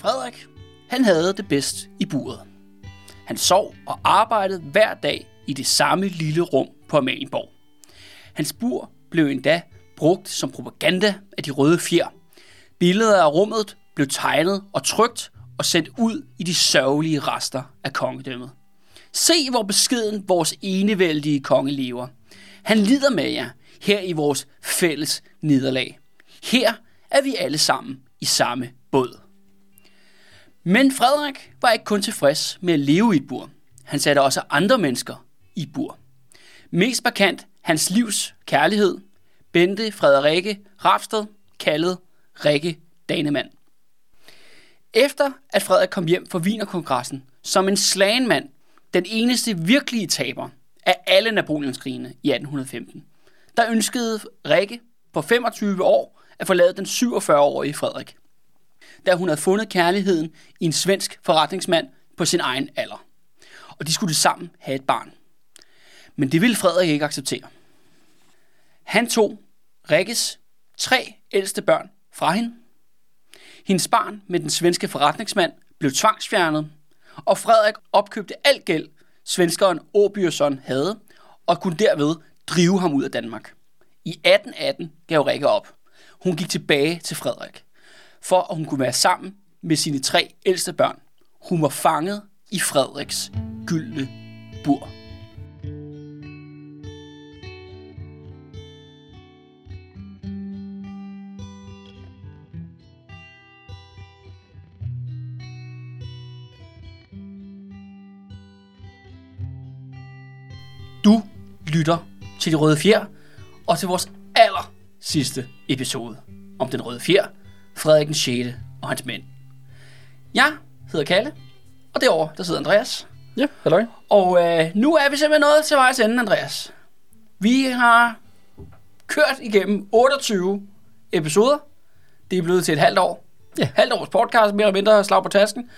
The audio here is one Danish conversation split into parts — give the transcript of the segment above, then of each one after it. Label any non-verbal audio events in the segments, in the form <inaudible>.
Frederik, han havde det bedst i buret. Han sov og arbejdede hver dag i det samme lille rum på Amalienborg. Hans bur blev endda brugt som propaganda af de røde fjer. Billeder af rummet blev tegnet og trygt og sendt ud i de sørgelige rester af kongedømmet. Se, hvor beskeden vores enevældige konge lever. Han lider med jer her i vores fælles nederlag. Her er vi alle sammen i samme båd. Men Frederik var ikke kun tilfreds med at leve i et bur. Han satte også andre mennesker i bur. Mest markant hans livs kærlighed, Bente Frederikke Rafsted, kaldet Rikke Danemand. Efter at Frederik kom hjem fra Wienerkongressen som en slagen mand, den eneste virkelige taber af alle Napoleonskrigene i 1815, der ønskede Rikke på 25 år at forlade den 47-årige Frederik, da hun havde fundet kærligheden i en svensk forretningsmand på sin egen alder. Og de skulle sammen have et barn. Men det ville Frederik ikke acceptere. Han tog Rikkes tre ældste børn fra hende. Hendes barn med den svenske forretningsmand blev tvangsfjernet, og Frederik opkøbte al gæld, svenskeren Åbjørsson havde, og kunne derved drive ham ud af Danmark. I 1818 gav Rikke op. Hun gik tilbage til Frederik, for at hun kunne være sammen med sine tre ældste børn. Hun var fanget i Frederiks gyldne bur. Du lytter til De Røde Fjer, og til vores aller sidste episode om Den Røde Fjer, Frederik den 6. og hans mænd. Jeg hedder Kalle, og derovre der sidder Andreas. Ja, halløj. Og øh, nu er vi simpelthen nået til vejs ende, Andreas. Vi har kørt igennem 28 episoder. Det er blevet til et halvt år. Ja. Halvt års podcast, mere eller mindre slag på tasken.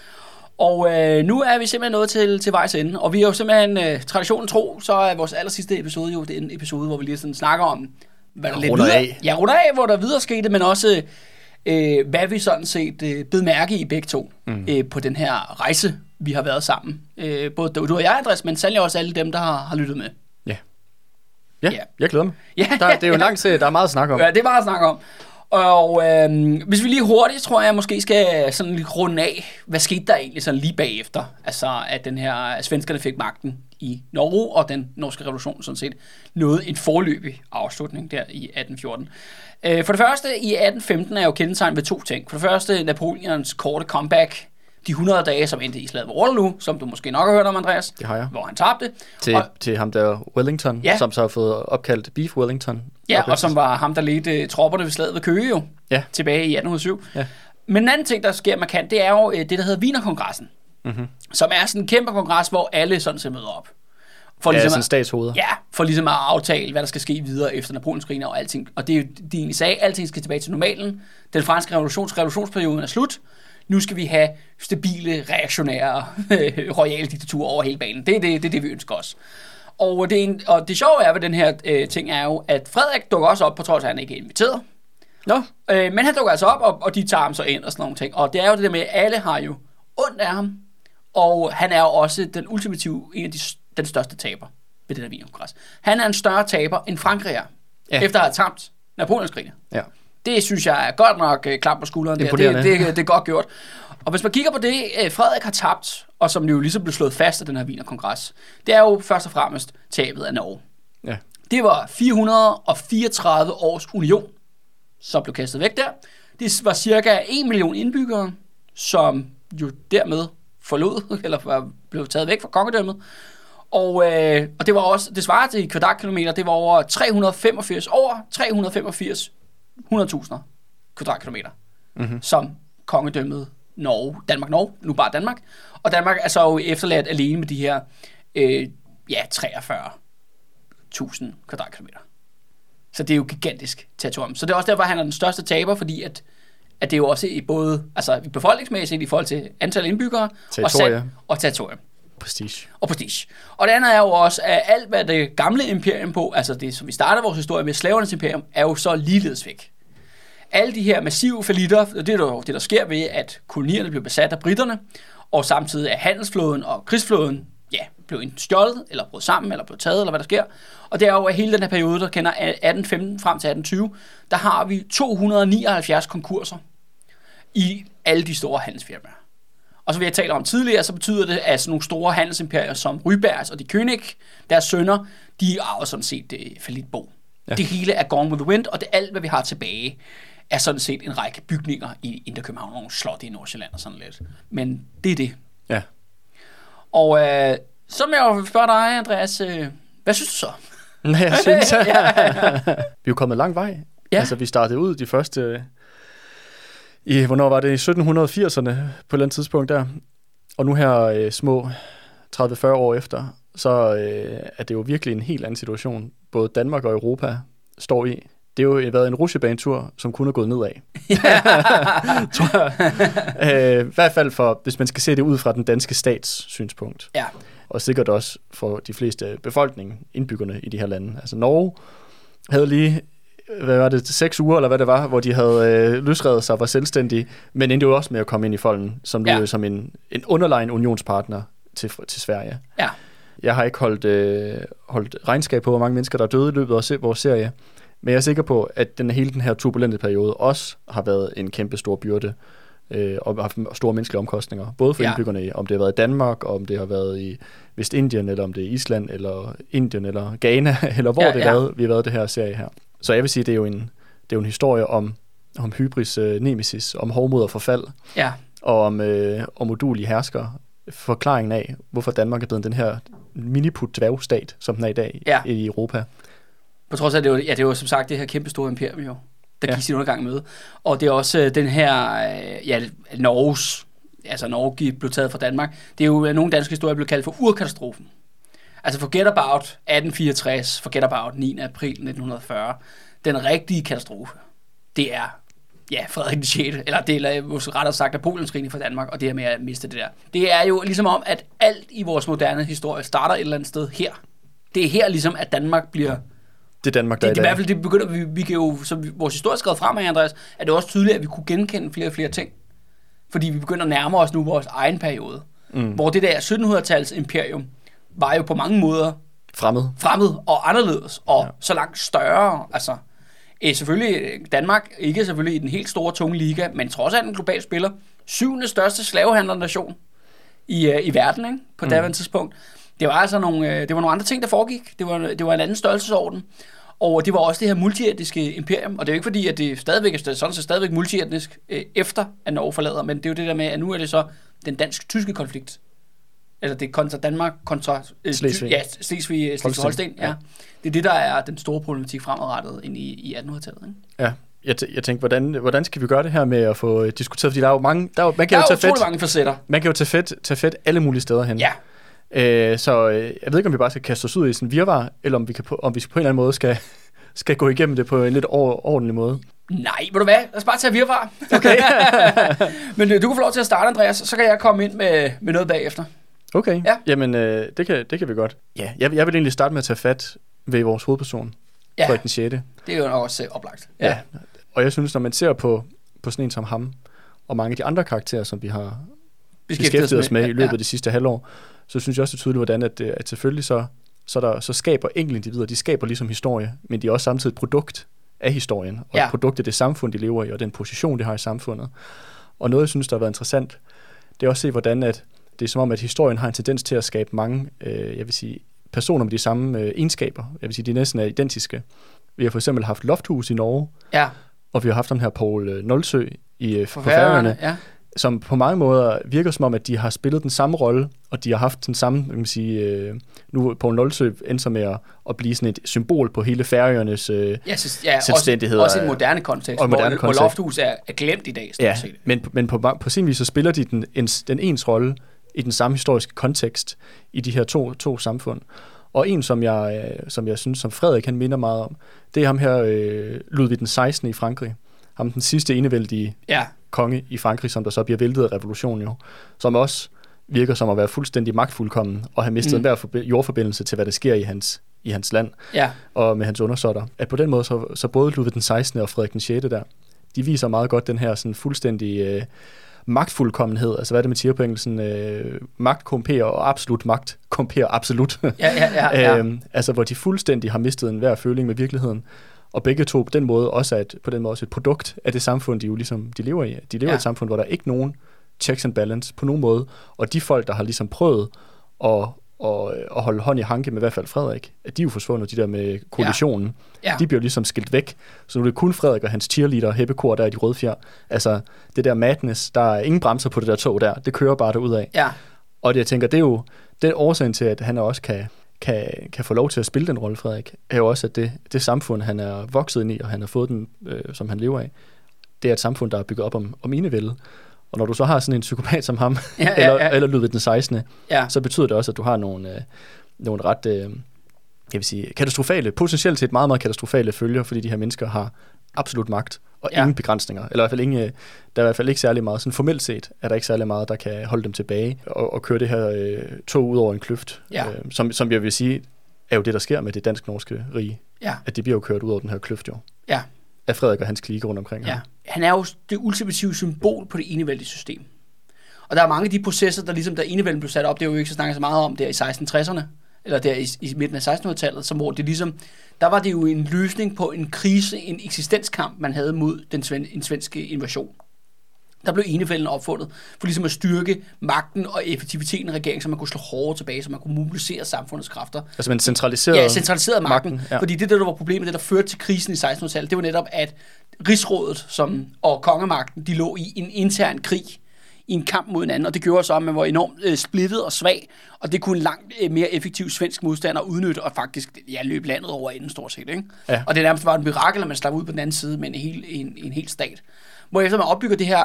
Og øh, nu er vi simpelthen nået til, til vejs ende. Og vi er jo simpelthen, øh, traditionen tro, så er vores aller sidste episode jo den episode, hvor vi lige sådan snakker om, hvad der lidt videre, af. Ja, runder af, hvor der videre skete, men også øh, hvad vi sådan set øh, bed mærke i begge to mm. øh, på den her rejse, vi har været sammen. Øh, både du og jeg, Andreas, men sandelig også alle dem, der har, har lyttet med. Ja. Ja, Ja. ja. jeg glæder mig. Ja, Der, det er jo en lang serie, der er meget at snakke om. Ja, det er bare at snakke om. Og øh, hvis vi lige hurtigt, tror jeg, måske skal sådan lige runde af, hvad skete der egentlig sådan lige bagefter? Altså, at den her, at svenskerne fik magten i Norge, og den norske revolution sådan set nåede en forløbig afslutning der i 1814. Øh, for det første, i 1815 er jo kendetegnet ved to ting. For det første, Napoleons korte comeback, de 100 dage, som endte i slaget ved Waterloo, som du måske nok har hørt om, Andreas. Det har jeg. Hvor han tabte. Til, Og, til ham der Wellington, Ja. ja. som så har fået opkaldt Beef Wellington. ja, og som var ham, der ledte tropperne ved slaget ved Køge jo, Ja. tilbage i 1807. Ja. Men en anden ting, der sker markant, det er jo øh, det, der hedder Wienerkongressen. Mm-hmm. Som er sådan en kæmpe kongres, hvor alle sådan set møder op. For Ja, ligesom sådan at, statshoveder. ja, for ligesom at aftale, hvad der skal ske videre efter Napoleonskrigene og alting. Og det er jo, de egentlig sagde, alting skal tilbage til normalen. Den franske revolutions revolutionsperioden er slut. Nu skal vi have stabile, reaktionære, royale diktaturer over hele banen. Det er det, det, det vi ønsker os. Og det, en, og det sjove er ved den her øh, ting er jo, at Frederik dukker også op, på trods af, at han ikke er inviteret. Nå, Øh, men han dukker altså op, og, og de tager ham så ind og sådan nogle ting. Og det er jo det der med, at alle har jo ondt af ham. Og han er jo også den ultimative, en af de, den største taber ved det der Wienerkongres. Han er en større taber end Frankrig er. Ja. efter at have tabt Napoleonskrigene. ja. Det synes jeg er godt nok uh, klap på skulderen. Der. Det, det, det er godt gjort. Og hvis man kigger på det, uh, Frederik har tabt, og som jo ligesom blev slået fast af den her Wienerkongres, det er jo først og fremmest tabet af Norge. Ja. Det var 434 års union, som blev kastet væk der. Det var cirka 1 million indbyggere, som jo dermed forlod, <laughs> eller var- blev taget væk fra kongedømmet. Og, øh, og det var også, det svarer til kvadratkilometer, det var over 385, over 385 100.000 kvadratkilometer, mm-hmm. som kongedømmet Norge, Danmark-Norge, nu bare Danmark. Og Danmark er så jo efterladt alene med de her, øh, ja, 43.000 kvadratkilometer. Så det er jo gigantisk territorium. Så det er også derfor, han er den største taber, fordi at, at det er jo også i både altså befolkningsmæssigt i forhold til antal indbyggere og, sand- og territorium Prestige. og prestige. Og det andet er jo også, at alt hvad det gamle imperium på, altså det, som vi starter vores historie med, slavernes imperium, er jo så ligeledes væk. alle de her massive falitter, og det er jo det, der sker ved, at kolonierne blev besat af britterne, og samtidig er handelsflåden og krigsflåden ja, blev enten stjålet, eller brudt sammen, eller blev taget, eller hvad der sker. Og det er jo, at hele den her periode, der kender 1815 frem til 1820, der har vi 279 konkurser i alle de store handelsfirmaer. Og så vil jeg tale om tidligere, så betyder det, at sådan nogle store handelsimperier som Rybergs og de König, deres sønner, de arver sådan set det falitbo. Ja. Det hele er gone with the wind, og det alt, hvad vi har tilbage, er sådan set en række bygninger i Indre København, nogle slot i Nordsjælland og sådan lidt. Men det er det. Ja. Og øh, så må jeg jo spørge dig, Andreas, øh, hvad synes du så? <laughs> Nej, jeg synes, <laughs> at <laughs> vi er jo kommet lang vej. Ja. Altså, vi startede ud de første... I, hvornår var det? I 1780'erne på et eller andet tidspunkt der. Og nu her øh, små 30-40 år efter, så øh, er det jo virkelig en helt anden situation, både Danmark og Europa står i. Det har jo været en rusjebanetur, som kun er gået nedad. <laughs> Tror jeg. Øh, I hvert fald for, hvis man skal se det ud fra den danske stats synspunkt. Ja, Og sikkert også for de fleste befolkning, indbyggerne i de her lande. Altså Norge havde lige, hvad var det, seks uger, eller hvad det var, hvor de havde øh, løsredet sig, var selvstændige, men endte jo også med at komme ind i folden, som, Ja. som en, en underlegen unionspartner til, til Sverige. ja, Jeg har ikke holdt, øh, holdt regnskab på, hvor mange mennesker, der er døde i løbet af vores serie. Men jeg er sikker på, at den, hele den her turbulente periode også har været en kæmpe stor byrde øh, og haft store menneskelige omkostninger. Både for Ja. indbyggerne, om det har været i Danmark, og om det har været i Vestindien, eller om det er Island, eller Indien, eller Ghana, <laughs> eller hvor Ja, det ja. Været, vi har været det her serie her. Så jeg vil sige, det er jo en, det er jo en historie om, om hybris øh, nemesis, om hovmod og forfald, ja, og om, øh, om udulige herskere. Forklaringen af, hvorfor Danmark er blevet den her miniput dværgstat, som den er i dag Ja. i Europa. På trods af, at det var, ja, det var som sagt det her kæmpe store imperium jo, der Ja. gik sin undergang med. Og det er også øh, den her, øh, ja, Norges, altså Norge blev taget fra Danmark. Det er jo, øh, nogle danske historier blev kaldt for urkatastrofen. Altså forget about 1864, forget about 9. april 1940. Den rigtige katastrofe, det er ja, Frederik den 6. Eller det er rettere sagt Napoleonskrigen for Danmark, og det her med at miste det der. Det er jo ligesom om, at alt i vores moderne historie starter et eller andet sted her. Det er her ligesom, at Danmark bliver Det er Danmark, der det, det er i hvert fald, det begynder, vi, vi kan jo, som vi, vores historie skrevet frem af, Andreas, er det også tydeligt, at vi kunne genkende flere og flere ting. Fordi vi begynder at nærme os nu vores egen periode. Mm. Hvor det der 1700-tals imperium var jo på mange måder Fremmed. fremmed og anderledes, og ja. Så langt større. Altså, eh, selvfølgelig øh, Danmark, ikke selvfølgelig i den helt store, tunge liga, men trods alt en global spiller. Syvende største slavehandlernation i, øh, i verden, ikke? på mm. daværende tidspunkt. Det var altså nogle, øh, det var nogle andre ting, der foregik. Det var, det var en anden størrelsesorden. Og det var også det her multietniske imperium, og det er jo ikke fordi, at det stadigvæk er sådan set stadigvæk multietnisk øh, efter, at Norge forlader, men det er jo det der med, at nu er det så den dansk-tyske konflikt. Eller det er kontra Danmark kontra øh, Slesvig. Ja, Slesvig, Slesvig Holsten. Holsten, ja. ja. Det er det, der er den store problematik fremadrettet ind i, i 1800-tallet. Ikke? Ja. Jeg, t- jeg tænkte, hvordan, hvordan skal vi gøre det her med at få øh, diskuteret, fordi der er jo mange, der er jo, man Der kan er jo tage fedt, mange facetter. man kan jo tage fedt, tage fedt alle mulige steder hen. Ja, Øh, så øh, jeg ved ikke, om vi bare skal kaste os ud i sådan en virvar, eller om vi, kan på, om vi på en eller anden måde skal, <laughs> skal gå igennem det på en lidt or- ordentlig måde. nej, ved du hvad? Lad os bare tage virvar. Okay. <laughs> Men øh, du kan få lov til at starte, Andreas, så kan jeg komme ind med, med noget bagefter. Okay, Ja. jamen øh, det, kan, det kan vi godt. Ja, jeg, jeg vil egentlig starte med at tage fat ved vores hovedperson, Ja, Frederik den 6. det er jo også øh, oplagt. Ja. Og jeg synes, når man ser på, på sådan en som ham, og mange af de andre karakterer, som vi har beskæftiget os med i løbet af det sidste halvår, så synes jeg også, det er tydeligt, hvordan at, øh, at selvfølgelig så, så, der, så skaber enkeltindivider, de skaber ligesom historie, men de er også samtidig et produkt af historien, og Ja. et produkt af det samfund, de lever i, og den position, de har i samfundet. Og noget, jeg synes, der har været interessant, det er også at se, hvordan at det er som om, at historien har en tendens til at skabe mange, øh, jeg vil sige, personer med de samme øh, egenskaber. Jeg vil sige, de næsten er identiske. Vi har for eksempel haft Lofthus i Norge, Ja, og vi har haft ham her Paul øh, Nolsø i øh, for på Færøerne. Ja. som på mange måder virker som om, at de har spillet den samme rolle, og de har haft den samme, kan man sige, øh, nu Poul Nolsø endte med at, at blive sådan et symbol på hele Færøernes, øh, Ja, synes, ja også, Selvstændighed også i en moderne kontekst, og moderne hvor, hvor kontekst. Lofthus er, er glemt i dag, ja, set. men, men på, på sin vis så spiller de den, en, den ens rolle i den samme historiske kontekst i de her to, to samfund. Og en, som jeg, øh, som jeg synes, som Frederik han minder meget om, det er ham her, øh, Ludvig den 16. i Frankrig. Ham den sidste enevældige Ja, konge i Frankrig, som der så bliver væltet af revolutionen jo, som også virker som at være fuldstændig magtfuldkommen og have mistet Mm. mm. enhver forbi- jordforbindelse til, hvad der sker i hans, i hans land ja, og med hans undersåtter. At på den måde, så, så både Ludvig den 16. og Frederik den 6. der, de viser meget godt den her sådan fuldstændig øh, magtfuldkommenhed, altså hvad er det, man siger på engelsk, øh, magt komperer og absolut magt komperer absolut. Ja, ja, ja, ja. <laughs> øhm, altså hvor de fuldstændig har mistet en hver føling med virkeligheden. Og begge to på den måde også er et, på den måde også et produkt af det samfund, de jo ligesom de lever i. De lever ja. i et samfund, hvor der er ikke nogen checks and balance på nogen måde. Og de folk, der har ligesom prøvet at, at, at holde hånd i hanke med i hvert fald Frederik, at de er jo forsvundet, de der med koalitionen. Ja. Ja. De bliver ligesom skilt væk. Så nu er det kun Frederik og hans cheerleader, Hebbekor, der er i de røde fjer. Altså det der madness, der er ingen bremser på det der tog der. Det kører bare derud af. Ja. Og det, jeg tænker, det er jo den årsagen til, at han også kan, kan, kan få lov til at spille den rolle, Frederik, er jo også, at det, det samfund, han er vokset ind i, og han har fået den, øh, som han lever af, det er et samfund, der er bygget op om, om enevælde. Og når du så har sådan en psykopat som ham, ja, ja, ja. eller, eller Ludvig den 16., ja. så betyder det også, at du har nogle, øh, nogle ret øh, jeg vil sige, katastrofale, potentielt set meget, meget katastrofale følger, fordi de her mennesker har absolut magt og ja. ingen begrænsninger. Eller i hvert fald ingen, øh, der er i hvert fald ikke særlig meget, sådan formelt set, er der ikke særlig meget, der kan holde dem tilbage og, og køre det her øh, tog ud over en kløft. Ja. Øh, som, som jeg vil sige, er jo det, der sker med det dansk-norske rige. Ja. At det bliver jo kørt ud over den her kløft jo. Ja. Af Frederik og hans klike rundt omkring ja. Han er jo det ultimative symbol på det enevældige system. Og der er mange af de processer, der ligesom der enevælden blev sat op, det er jo ikke så snakket så meget om der i 1660'erne, eller der i, i midten af 1600-tallet, som hvor det ligesom, der var det jo en løsning på en krise, en eksistenskamp, man havde mod den sven, en svenske invasion. Der blev enevælden opfundet for ligesom at styrke magten og effektiviteten af regeringen, så man kunne slå hårdere tilbage, så man kunne mobilisere samfundets kræfter. Altså man centraliserede Ja, centraliserede magten. magten ja. Fordi det, der var problemet, det der førte til krisen i 1600-tallet, det var netop, at rigsrådet som, og kongemagten, de lå i en intern krig i en kamp mod hinanden, og det gjorde så, at man var enormt øh, splittet og svag, og det kunne en langt øh, mere effektiv svensk modstander udnytte, og faktisk ja, løbe landet over enden stort set. Ikke? Ja. Og det nærmest var et mirakel, at man slap ud på den anden side med en hel, en, en hel stat. Hvor efter man opbygger det her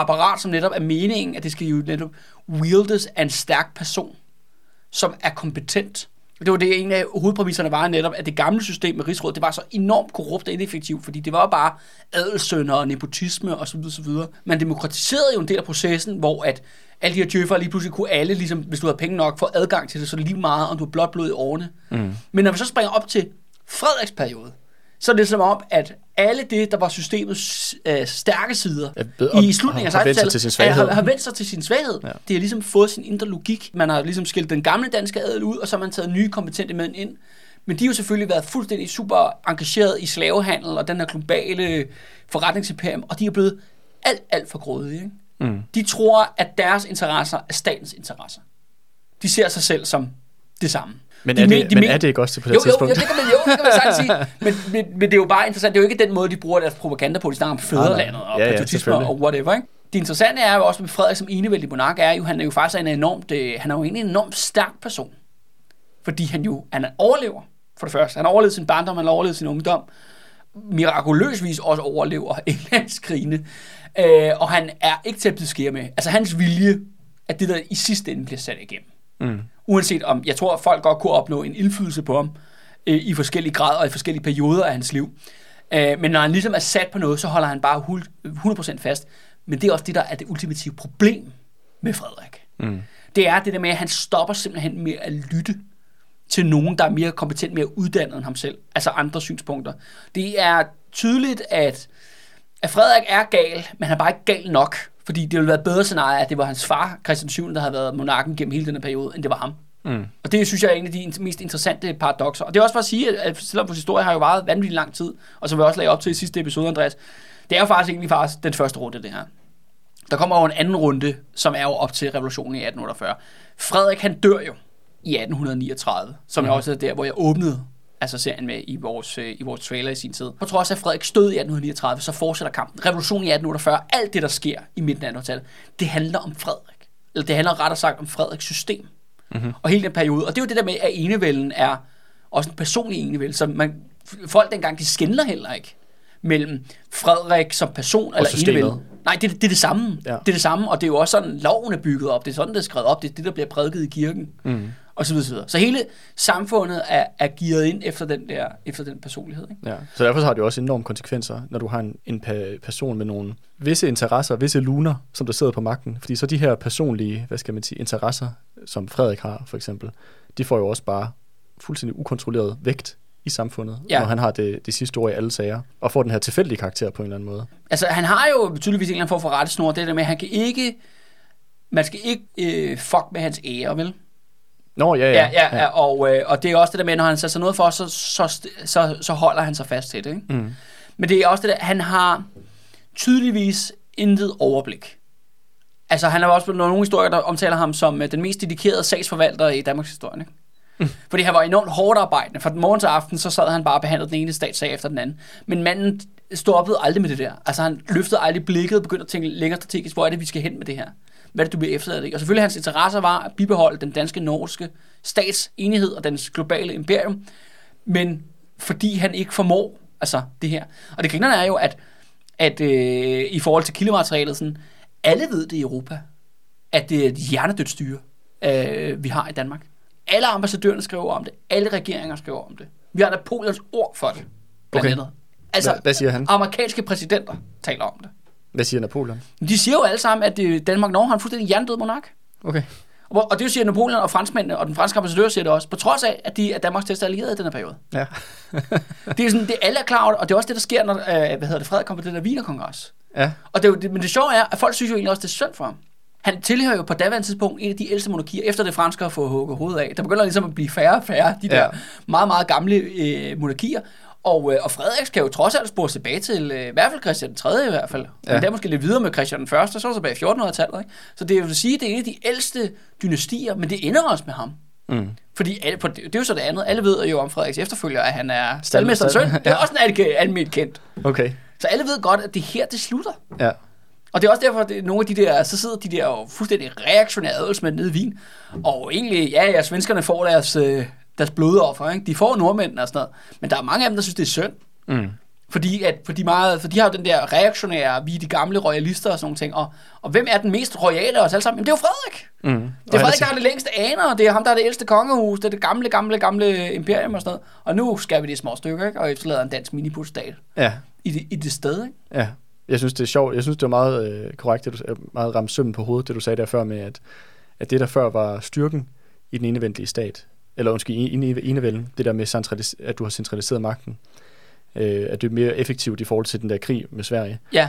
apparat, som netop er meningen, at det skal jo netop wieldes af en stærk person, som er kompetent, det var det, en af hovedpræmisserne var netop, at det gamle system med rigsråd, det var så enormt korrupt og ineffektivt, fordi det var bare adelsønder og nepotisme og så videre, så videre. Man demokratiserede jo en del af processen, hvor at alle de her djøffere lige pludselig kunne alle, ligesom, hvis du havde penge nok, få adgang til det, så lige meget, om du har blot blod i årene. Mm. Men når vi så springer op til Frederiks periode, så er det som om, at alle det, der var systemets øh, stærke sider ja, i slutningen af 1600-tallet, har, har vendt sig til sin svaghed. Ja. Det har ligesom fået sin indre logik. Man har ligesom skilt den gamle danske adel ud, og så har man taget nye kompetente mænd ind. Men de har jo selvfølgelig været fuldstændig super engageret i slavehandel og den her globale forretningsimperium, og de er blevet alt, alt for grådige. Ikke? Mm. De tror, at deres interesser er statens interesser. De ser sig selv som det samme. Men, de er, det, de men er det ikke også på det jo, tidspunkt? Jo, det kan man jo, det kan man sige. Men, men, men, det er jo bare interessant. Det er jo ikke den måde, de bruger deres propaganda på. De snakker om fædrelandet og ja, patriotisme ja, og whatever. Ikke? Det interessante er jo også med Frederik som enevældig monark, er jo, han er jo faktisk en enormt, øh, han er jo en enormt stærk person. Fordi han jo han overlever, for det første. Han har overlevet sin barndom, han har overlevet sin ungdom. Mirakuløsvis også overlever <laughs> Englands krigene. Øh, og han er ikke til at blive skære med. Altså hans vilje, at det der i sidste ende bliver sat igennem. Mm. Uanset om, jeg tror, at folk godt kunne opnå en indflydelse på ham øh, i forskellige grader og i forskellige perioder af hans liv. Øh, men når han ligesom er sat på noget, så holder han bare 100% fast. Men det er også det, der er det ultimative problem med Frederik. Mm. Det er det der med, at han stopper simpelthen med at lytte til nogen, der er mere kompetent, mere uddannet end ham selv. Altså andre synspunkter. Det er tydeligt, at, at Frederik er gal, men han er bare ikke gal nok fordi det ville være et bedre scenarie, at det var hans far, Christian 7., der havde været monarken gennem hele den her periode, end det var ham. Mm. Og det synes jeg er en af de mest interessante paradoxer. Og det er også for at sige, at selvom vores historie har jo varet vanvittigt lang tid, og som vi også lagde op til i sidste episode, Andreas, det er jo faktisk egentlig faktisk den første runde, det her. Der kommer jo en anden runde, som er jo op til revolutionen i 1848. Frederik, han dør jo i 1839, som mm. også er der, hvor jeg åbnede altså serien med i vores, øh, i vores trailer i sin tid. På trods af, at Frederik stod i 1839, så fortsætter kampen. Revolutionen i 1848, alt det, der sker i midten af 1800-tallet, det handler om Frederik. Eller det handler rettere sagt om Frederiks system. Mm-hmm. Og hele den periode. Og det er jo det der med, at enevælden er også en personlig enevælde. Så man, folk dengang, de skændler heller ikke mellem Frederik som person og eller enevælden. Nej, det, det er det samme. Ja. Det er det samme, og det er jo også sådan, loven er bygget op. Det er sådan, det er skrevet op. Det er det, der bliver prædiket i kirken. Mm og så videre, så videre. Så hele samfundet er, er gearet ind efter den der efter den personlighed. Ikke? Ja, så derfor har det jo også enorme konsekvenser, når du har en, en person med nogle visse interesser, visse luner, som der sidder på magten. Fordi så de her personlige, hvad skal man sige, interesser, som Frederik har for eksempel, de får jo også bare fuldstændig ukontrolleret vægt i samfundet, ja. når han har det, det sidste ord i alle sager, og får den her tilfældige karakter på en eller anden måde. Altså, han har jo tydeligvis en eller anden form for rettesnor, det der med, at han kan ikke, man skal ikke øh, fuck med hans ære, vel? Nå, ja, Ja, ja, ja. Og, øh, og det er også det der med, når han sætter sig noget for, så, så, så, så holder han sig fast til det, ikke? Mm. Men det er også det der, han har tydeligvis intet overblik. Altså, han har også blevet nogle historier, der omtaler ham som øh, den mest dedikerede sagsforvalter i Danmarks historie. Ikke? Mm. Fordi han var enormt hårdt arbejdende. Fra morgen til aften, så sad han bare og behandlede den ene statssag efter den anden. Men manden stoppede aldrig med det der. Altså, han løftede aldrig blikket og begyndte at tænke længere strategisk, hvor er det, vi skal hen med det her? Hvad det, du bliver efterladt? Ikke? Og selvfølgelig hans interesser var at bibeholde den danske, norske stats enighed og dens globale imperium. Men fordi han ikke formår altså det her. Og det grinerne er jo, at, at øh, i forhold til kildematerialet, sådan, alle ved det i Europa, at det er et hjernedødt styre, øh, vi har i Danmark. Alle ambassadørerne skriver om det. Alle regeringer skriver om det. Vi har Napoleons ord for det, blandt Okay. andet. Altså, Hvad, hvad siger han? amerikanske præsidenter taler om det. Hvad siger Napoleon? De siger jo alle sammen, at øh, Danmark-Norge har en fuldstændig hjernedød monark. Okay. Og, det siger Napoleon og franskmændene, og den franske ambassadør siger det også, på trods af, at de er Danmarks tætteste allierede i den her periode. Ja. <laughs> Det er sådan, det alle er klar over, og det er også det, der sker, når øh, hvad hedder det, Frederik kommer på den der Wiener-kongres. ja. Og det, er jo, det, men det sjove er, at folk synes jo egentlig også, det er synd for ham. Han tilhører jo på daværende tidspunkt en af de ældste monarkier, efter det franske har fået hugget hovedet af. Der begynder ligesom at blive færre og færre, de der Ja. meget, meget gamle øh, monarkier. Og, øh, og Frederik skal jo trods alt spore tilbage til øh, i hvert fald Christian 3. i hvert fald. Ja. Men der måske lidt videre med Christian 1. og så er tilbage i 1400-tallet. Ikke? Så det vil sige, at det er en af de ældste dynastier, men det ender også med ham. Mm. Fordi alle, på, det det er jo så det andet. Alle ved jo om Frederiks efterfølger, at han er Stald- staldmesterens søn. <laughs> Det er ja. også en almindeligt kendt. Okay. Så alle ved godt, at det er her, det slutter. Ja. Og det er også derfor, at nogle af de der, så sidder de der jo fuldstændig reaktionære adelsmænd nede i Wien. Og egentlig, ja, ja, svenskerne får deres, øh, deres blodoffer, ikke? De får nordmændene og sådan noget. Men der er mange af dem, der synes, det er synd. Mm. Fordi, at, for, de meget, for de har jo den der reaktionære, vi er de gamle royalister og sådan nogle ting. Og, og hvem er den mest royale af os alle sammen? Jamen, det er jo Frederik. Mm. Det er Frederik, der har det længste aner, og det er ham, der er det ældste kongehus, det er det gamle, gamle, gamle imperium og sådan noget. Og nu skal vi det i små stykker, ikke? Og efterlader en dansk miniputstat Ja. i det, i det sted, ikke? Ja. Jeg synes, det er sjovt. Jeg synes, det var meget øh, korrekt, det du, meget ramt sømmen på hovedet, det du sagde der før med, at, at det der før var styrken i den enevældige stat, eller undskyld, enevælden, det der med, at du har centraliseret magten, øh, at det er mere effektivt i forhold til den der krig med Sverige, Ja,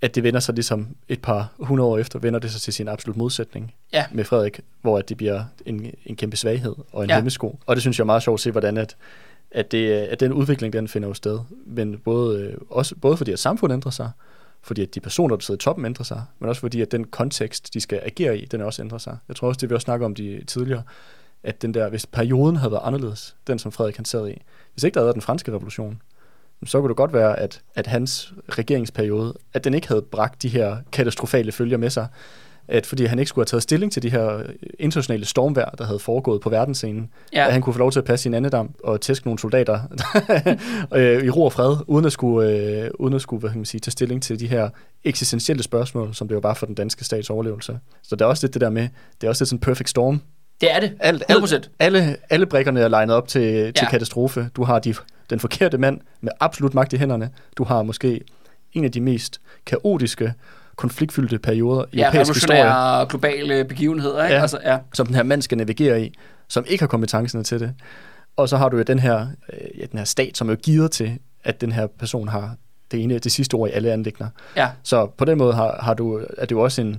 at det vender sig ligesom et par hundrede år efter, vender det sig til sin absolut modsætning Ja. med Frederik, hvor at det bliver en, en kæmpe svaghed og en Ja. ja. hemmesko. Og det synes jeg er meget sjovt at se, hvordan at, at, det, at den udvikling, den finder jo sted. Men både, øh, også, både fordi at samfundet ændrer sig, fordi at de personer, der sidder i toppen, ændrer sig, men også fordi at den kontekst, de skal agere i, den også ændrer sig. Jeg tror også, det vi også snakker om de tidligere, at den der, hvis perioden havde været anderledes, den som Frederik han sad i, hvis ikke der havde været den franske revolution, så kunne det godt være, at, at hans regeringsperiode, at den ikke havde bragt de her katastrofale følger med sig, at fordi han ikke skulle have taget stilling til de her internationale stormvær, der havde foregået på verdensscenen, ja. at han kunne få lov til at passe sin andedam og tæske nogle soldater <laughs> øh, i ro og fred, uden at skulle, øh, uden at skulle hvad kan man sige, tage stilling til de her eksistentielle spørgsmål, som det jo bare for den danske stats overlevelse. Så der er også lidt det der med, det er også lidt sådan en perfect storm. Det er det. Alt, 100%. alt, alle, alle brækkerne er legnet op til, til Ja. katastrofe. Du har de, den forkerte mand med absolut magt i hænderne. Du har måske en af de mest kaotiske, konfliktfyldte perioder i Ja, europæisk historie, revolutionære globale begivenheder, ikke? Ja. Altså, ja. som den her mand skal navigere i, som ikke har kompetencerne til det. Og så har du jo den her, øh, ja, den her stat, som er givet til, at den her person har det ene, det sidste ord i alle anlægner. ja. Så på den måde har, har du, er det jo også en,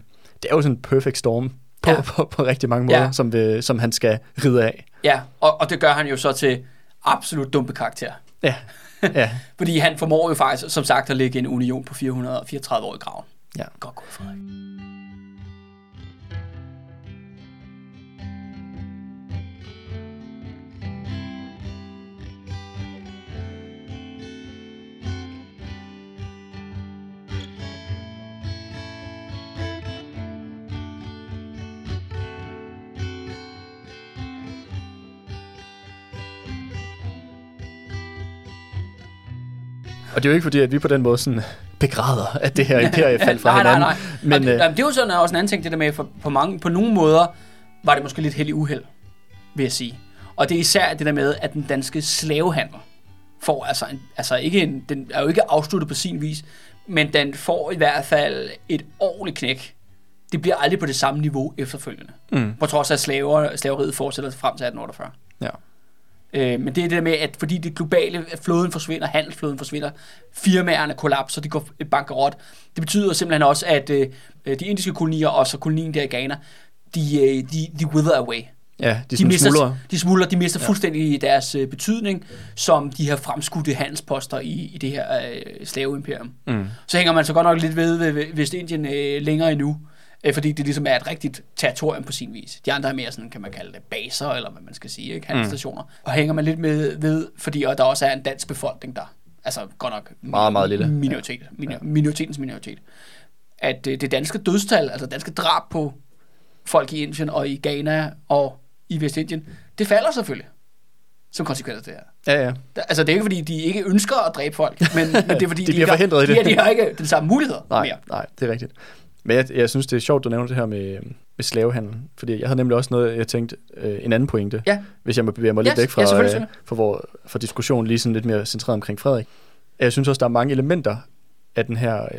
det er jo sådan en perfect storm på, Ja. ja. på, på rigtig mange måder, Ja. ja. som, vil, som han skal ride af. Ja, og, og det gør han jo så til absolut dumpe karakter. Ja, ja, <laughs> Fordi han formår jo faktisk, som sagt, at lægge en union på 434 år i graven. ja. Godt gået, Frederik. Og det er jo ikke fordi, at vi på den måde sådan begræder, at det her <laughs> imperie faldt fra nej, nej, hinanden. nej. Men, Men, og det, øh, det er jo sådan også en anden ting, det der med, for på, mange, på nogle måder var det måske lidt heldig uheld, vil jeg sige. Og det er især det der med, at den danske slavehandel får altså, en, altså ikke en, den er jo ikke afsluttet på sin vis, men den får i hvert fald et ordentligt knæk. Det bliver aldrig på det samme niveau efterfølgende. mm, På trods af, at slaver, slaveriet fortsætter frem til 1848. ja. Øh, men det er det der med, at fordi det globale, at flåden forsvinder, handelsflåden forsvinder, firmaerne kollapser, de går bankerot. Det betyder simpelthen også, at øh, de indiske kolonier, og så kolonien der i Ghana, de, øh, de, de wither away. Ja, de, De mister, smuldrer. de smuldrer, de mister ja. fuldstændig deres øh, betydning som de her fremskudte handelsposter i, i det her øh, slaveimperium. Mm. Så hænger man så godt nok lidt ved, ved, ved Vestindien øh, længere endnu, øh, fordi det ligesom er et rigtigt territorium på sin vis. De andre er mere sådan, kan man kalde det, baser, eller hvad man skal sige, ikke? handelsstationer. Mm. Og hænger man lidt med ved, fordi og der også er en dansk befolkning der. Altså godt nok Meget, meget lille. minoritet, minor, minoritetens minoritet. At øh, det danske dødstal, altså danske drab på folk i Indien og i Ghana og i Vestindien, det falder selvfølgelig som konsekvens af det her. Ja, ja. Altså, det er ikke, fordi de ikke ønsker at dræbe folk, men, <laughs> men det er, fordi De bliver ikke forhindret i det. Ja, de har ikke den samme muligheder Nej, mere. nej, det er rigtigt. Men jeg, jeg synes, det er sjovt, du nævner det her med, med slavehandel. Fordi jeg havde nemlig også noget, jeg tænkte, øh, en anden pointe. Ja. Hvis jeg må bevæge mig lidt Ja, væk fra, ja, øh, fra, vor, fra diskussionen, lige sådan lidt mere centreret omkring Frederik. Jeg synes også, der er mange elementer af den her øh,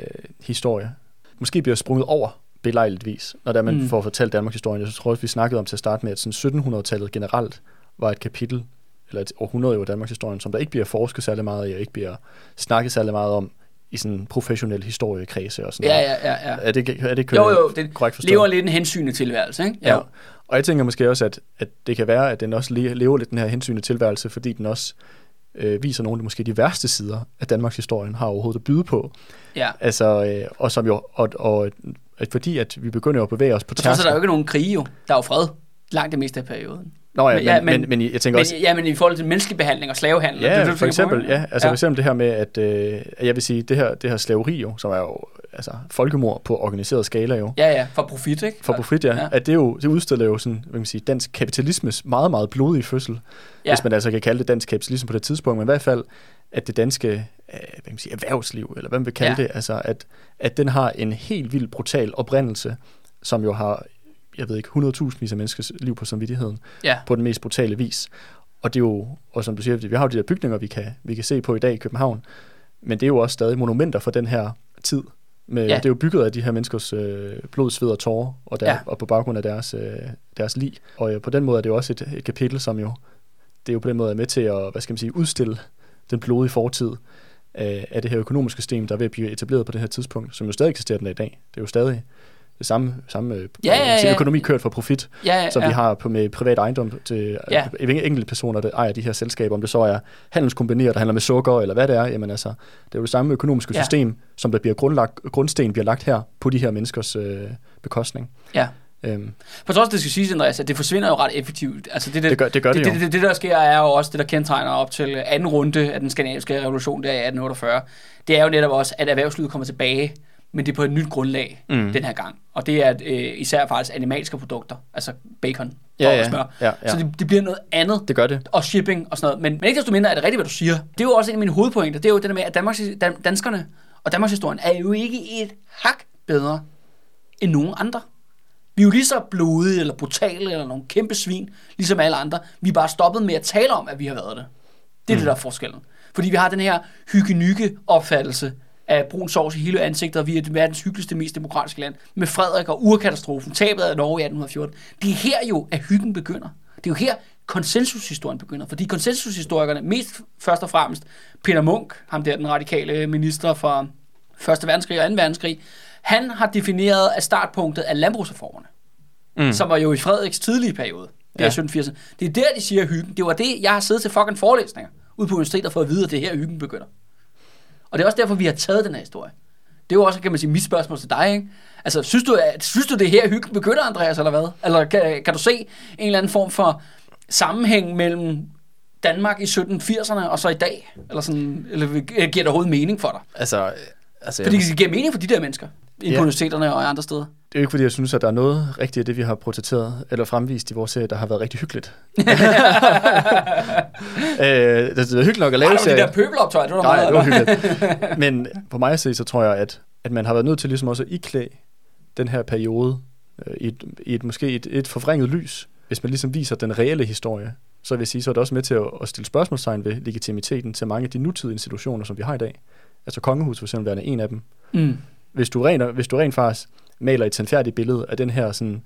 historie. Måske bliver sprunget over belejligtvis, når der man Mm. får fortalt Danmarks historie. Jeg tror også, vi snakkede om til at starte med, at sådan 1700-tallet generelt var et kapitel, eller et århundrede i Danmarks historie, som der ikke bliver forsket særlig meget i, og ikke bliver snakket særlig meget om i sådan professionel historiekredse og sådan Ja, noget. ja, ja. ja. Er det, er det Jo, jo, det korrekt forstået? lever lidt en hensyn tilværelse, ikke? Ja. Og jeg tænker måske også, at, at det kan være, at den også le- lever lidt den her hensyn tilværelse, fordi den også øh, viser nogle af de, måske de værste sider af Danmarks historien har overhovedet at byde på. ja. Altså, øh, og som jo, og, og at fordi at vi begynder at bevæge os på Og trods er der jo ikke nogen krige, jo. Der er jo fred langt det meste af perioden. Nå ja, Men- ja, men- men, men, jeg tænker Men, også, ja, men i forhold til menneskelig behandling og slavehandel. Ja, det det, for på, eksempel, ja, altså ja. for eksempel det her med, at øh, jeg vil sige, det her, det her slaveri jo, som er jo altså, folkemord på organiseret skala jo, Ja, ja, for profit, ikke? for profit, ja, Ja. at det jo, det udstiller jo sådan, hvad man sige, dansk kapitalismes meget, meget blodige fødsel, Ja. hvis man altså kan kalde det dansk kapitalisme på det tidspunkt, men i hvert fald, at det danske øh, hvad man sige, erhvervsliv, eller hvad man vil kalde Ja. det, altså, at, at den har en helt vildt brutal oprindelse, som jo har, jeg ved ikke, 100.000 af menneskers liv på samvittigheden, Ja, på den mest brutale vis. Og det er jo, og som du siger, vi har jo de der bygninger, vi kan, vi kan se på i dag i København, men det er jo også stadig monumenter for den her tid. Med, Ja. Det er jo bygget af de her menneskers øh, blod, sved og tårer, og, der, Ja. og på baggrund af deres, øh, deres liv. Og øh, på den måde er det jo også et, et kapitel, som jo, det er jo på den måde med til at, hvad skal man sige, udstille den blodige fortid af, af det her økonomiske system, der er ved at blive etableret på det her tidspunkt, som jo stadig eksisterer den i dag. Det er jo stadig samme, samme øh, Ja, ja, ja. økonomi kørt for profit, ja, ja. som ja. vi har på med privat ejendom til Ja. ja. enkelte personer, der ejer de her selskaber, om det så er handelskompanier, der handler med sukker, eller hvad det er, jamen altså, det er jo det samme økonomiske Ja. system, som der bliver grundlagt, grundsten bliver lagt her på de her menneskers øh, bekostning. ja. Øhm, For trods det skal siges, Andreas, at det forsvinder jo ret effektivt. Altså det, det, gør, det gør det, det, det, det, det, der sker, er jo også det, der kendetegner op til anden runde af den skandinaviske revolution der i 1848. Det er jo netop også, at erhvervslivet kommer tilbage, men det er på et nyt grundlag mm. den her gang. Og det er øh, især faktisk animalske produkter, altså bacon Ja, og ja. smør. Ja, ja. Så det, det bliver noget andet. Det gør det. og shipping og sådan noget. Men, men ikke desto mindre er det rigtigt, hvad du siger. Det er jo også en af mine hovedpointer. Det er jo det der med, at Danmarks, dan, danskerne og Danmarks historien er jo ikke et hak bedre end nogen andre. Vi er jo lige så blodige eller brutale eller nogle kæmpe svin, ligesom alle andre. Vi er bare stoppet med at tale om, at vi har været det. Det er mm. det, der er forskellen. Fordi vi har den her hygge opfattelse af brun sovs i hele ansigtet, og vi er det verdens hyggeligste, mest demokratiske land, med Frederik og urkatastrofen, tabet af Norge i 1814. Det er her jo, at hyggen begynder. Det er jo her, konsensushistorien begynder. Fordi konsensushistorikerne, mest først og fremmest Peter Munk, ham der den radikale minister for 1. verdenskrig og 2. verdenskrig, han har defineret af startpunktet af landbrugsreformerne, mm. som var jo i Frederiks tidlige periode. Det er Ja. 1780'erne. Det er der, de siger hyggen. Det var det, jeg har siddet til fucking forelæsninger ude på universitetet fået at vide, at det er her, hyggen begynder. Og det er også derfor, vi har taget den her historie. Det er jo også, kan man sige, mit spørgsmål til dig, ikke? Altså, synes du, at, synes du det er her, hyggen begynder, Andreas, eller hvad? Eller kan, kan du se en eller anden form for sammenhæng mellem Danmark i 1780'erne og så i dag? Eller, sådan, eller giver det overhovedet mening for dig? Altså, øh, altså Fordi det giver mening for de der mennesker, på Ja. universiteterne og andre steder. Det er jo ikke fordi, jeg synes, at der er noget rigtigt af det, vi har portrætteret eller fremvist i vores serie, der har været rigtig hyggeligt. <laughs> øh, det, er hyggeligt nok at lave Ej, det var de der pøbeloptøj, det var Nej, det var hyggeligt. Men på mig at se, så tror jeg, at, at man har været nødt til ligesom også at iklæde den her periode øh, i, et, i et, måske et, et forvrænget lys. Hvis man ligesom viser den reelle historie, så vil jeg sige, så er det også med til at, at stille spørgsmålstegn ved legitimiteten til mange af de nutidige institutioner, som vi har i dag. Altså kongehus for eksempel værende en af dem. Mm. Hvis du rent, hvis du rent faktisk maler et sandfærdigt billede af den her sådan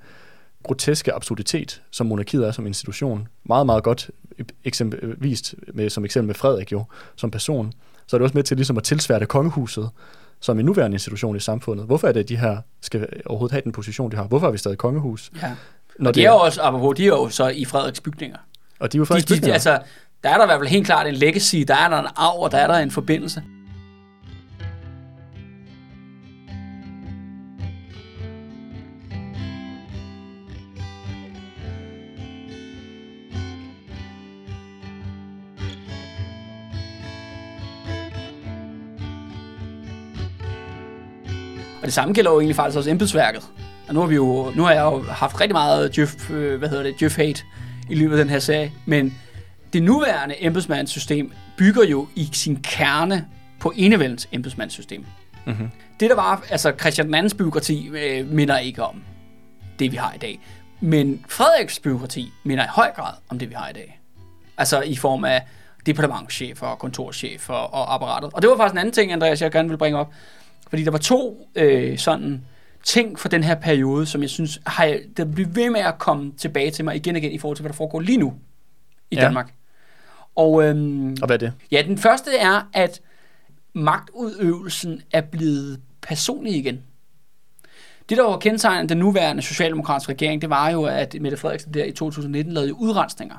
groteske absurditet, som monarkiet er som institution, meget, meget godt eksempelvis med, som eksempel med Frederik jo, som person, så er det også med til ligesom at tilsværte kongehuset som en nuværende institution i samfundet. Hvorfor er det, at de her skal overhovedet have den position, de har? Hvorfor er vi stadig kongehus? Ja. Når og de er jo også, apropos, de er jo så i Frederiks bygninger. Og de er jo Frederiks de, de, bygninger? Altså, der er der i hvert fald helt klart en legacy, der er der en arv, og der er der en forbindelse. Og det samme gælder jo egentlig faktisk også embedsværket. Og nu har, vi jo, nu har jeg jo haft rigtig meget Jeff, øh, hvad hedder det, Jeff hate i løbet af den her serie, men det nuværende embedsmandssystem bygger jo i sin kerne på enevældens embedsmandssystem. Mm-hmm. Det der var, altså Christian andens byråkrati øh, minder ikke om det, vi har i dag. Men Frederiks byråkrati minder i høj grad om det, vi har i dag. Altså i form af departementchefer og kontorchefer og apparatet. Og det var faktisk en anden ting, Andreas, jeg gerne vil bringe op. Fordi der var to øh, sådan ting for den her periode, som jeg synes, har, der bliver ved med at komme tilbage til mig igen og igen i forhold til, hvad der foregår lige nu i ja. Danmark. Og, øhm, og hvad er det? Ja, den første er, at magtudøvelsen er blevet personlig igen. Det, der var kendetegnet den nuværende socialdemokratiske regering, det var jo, at Mette Frederiksen der i 2019 lavede udrensninger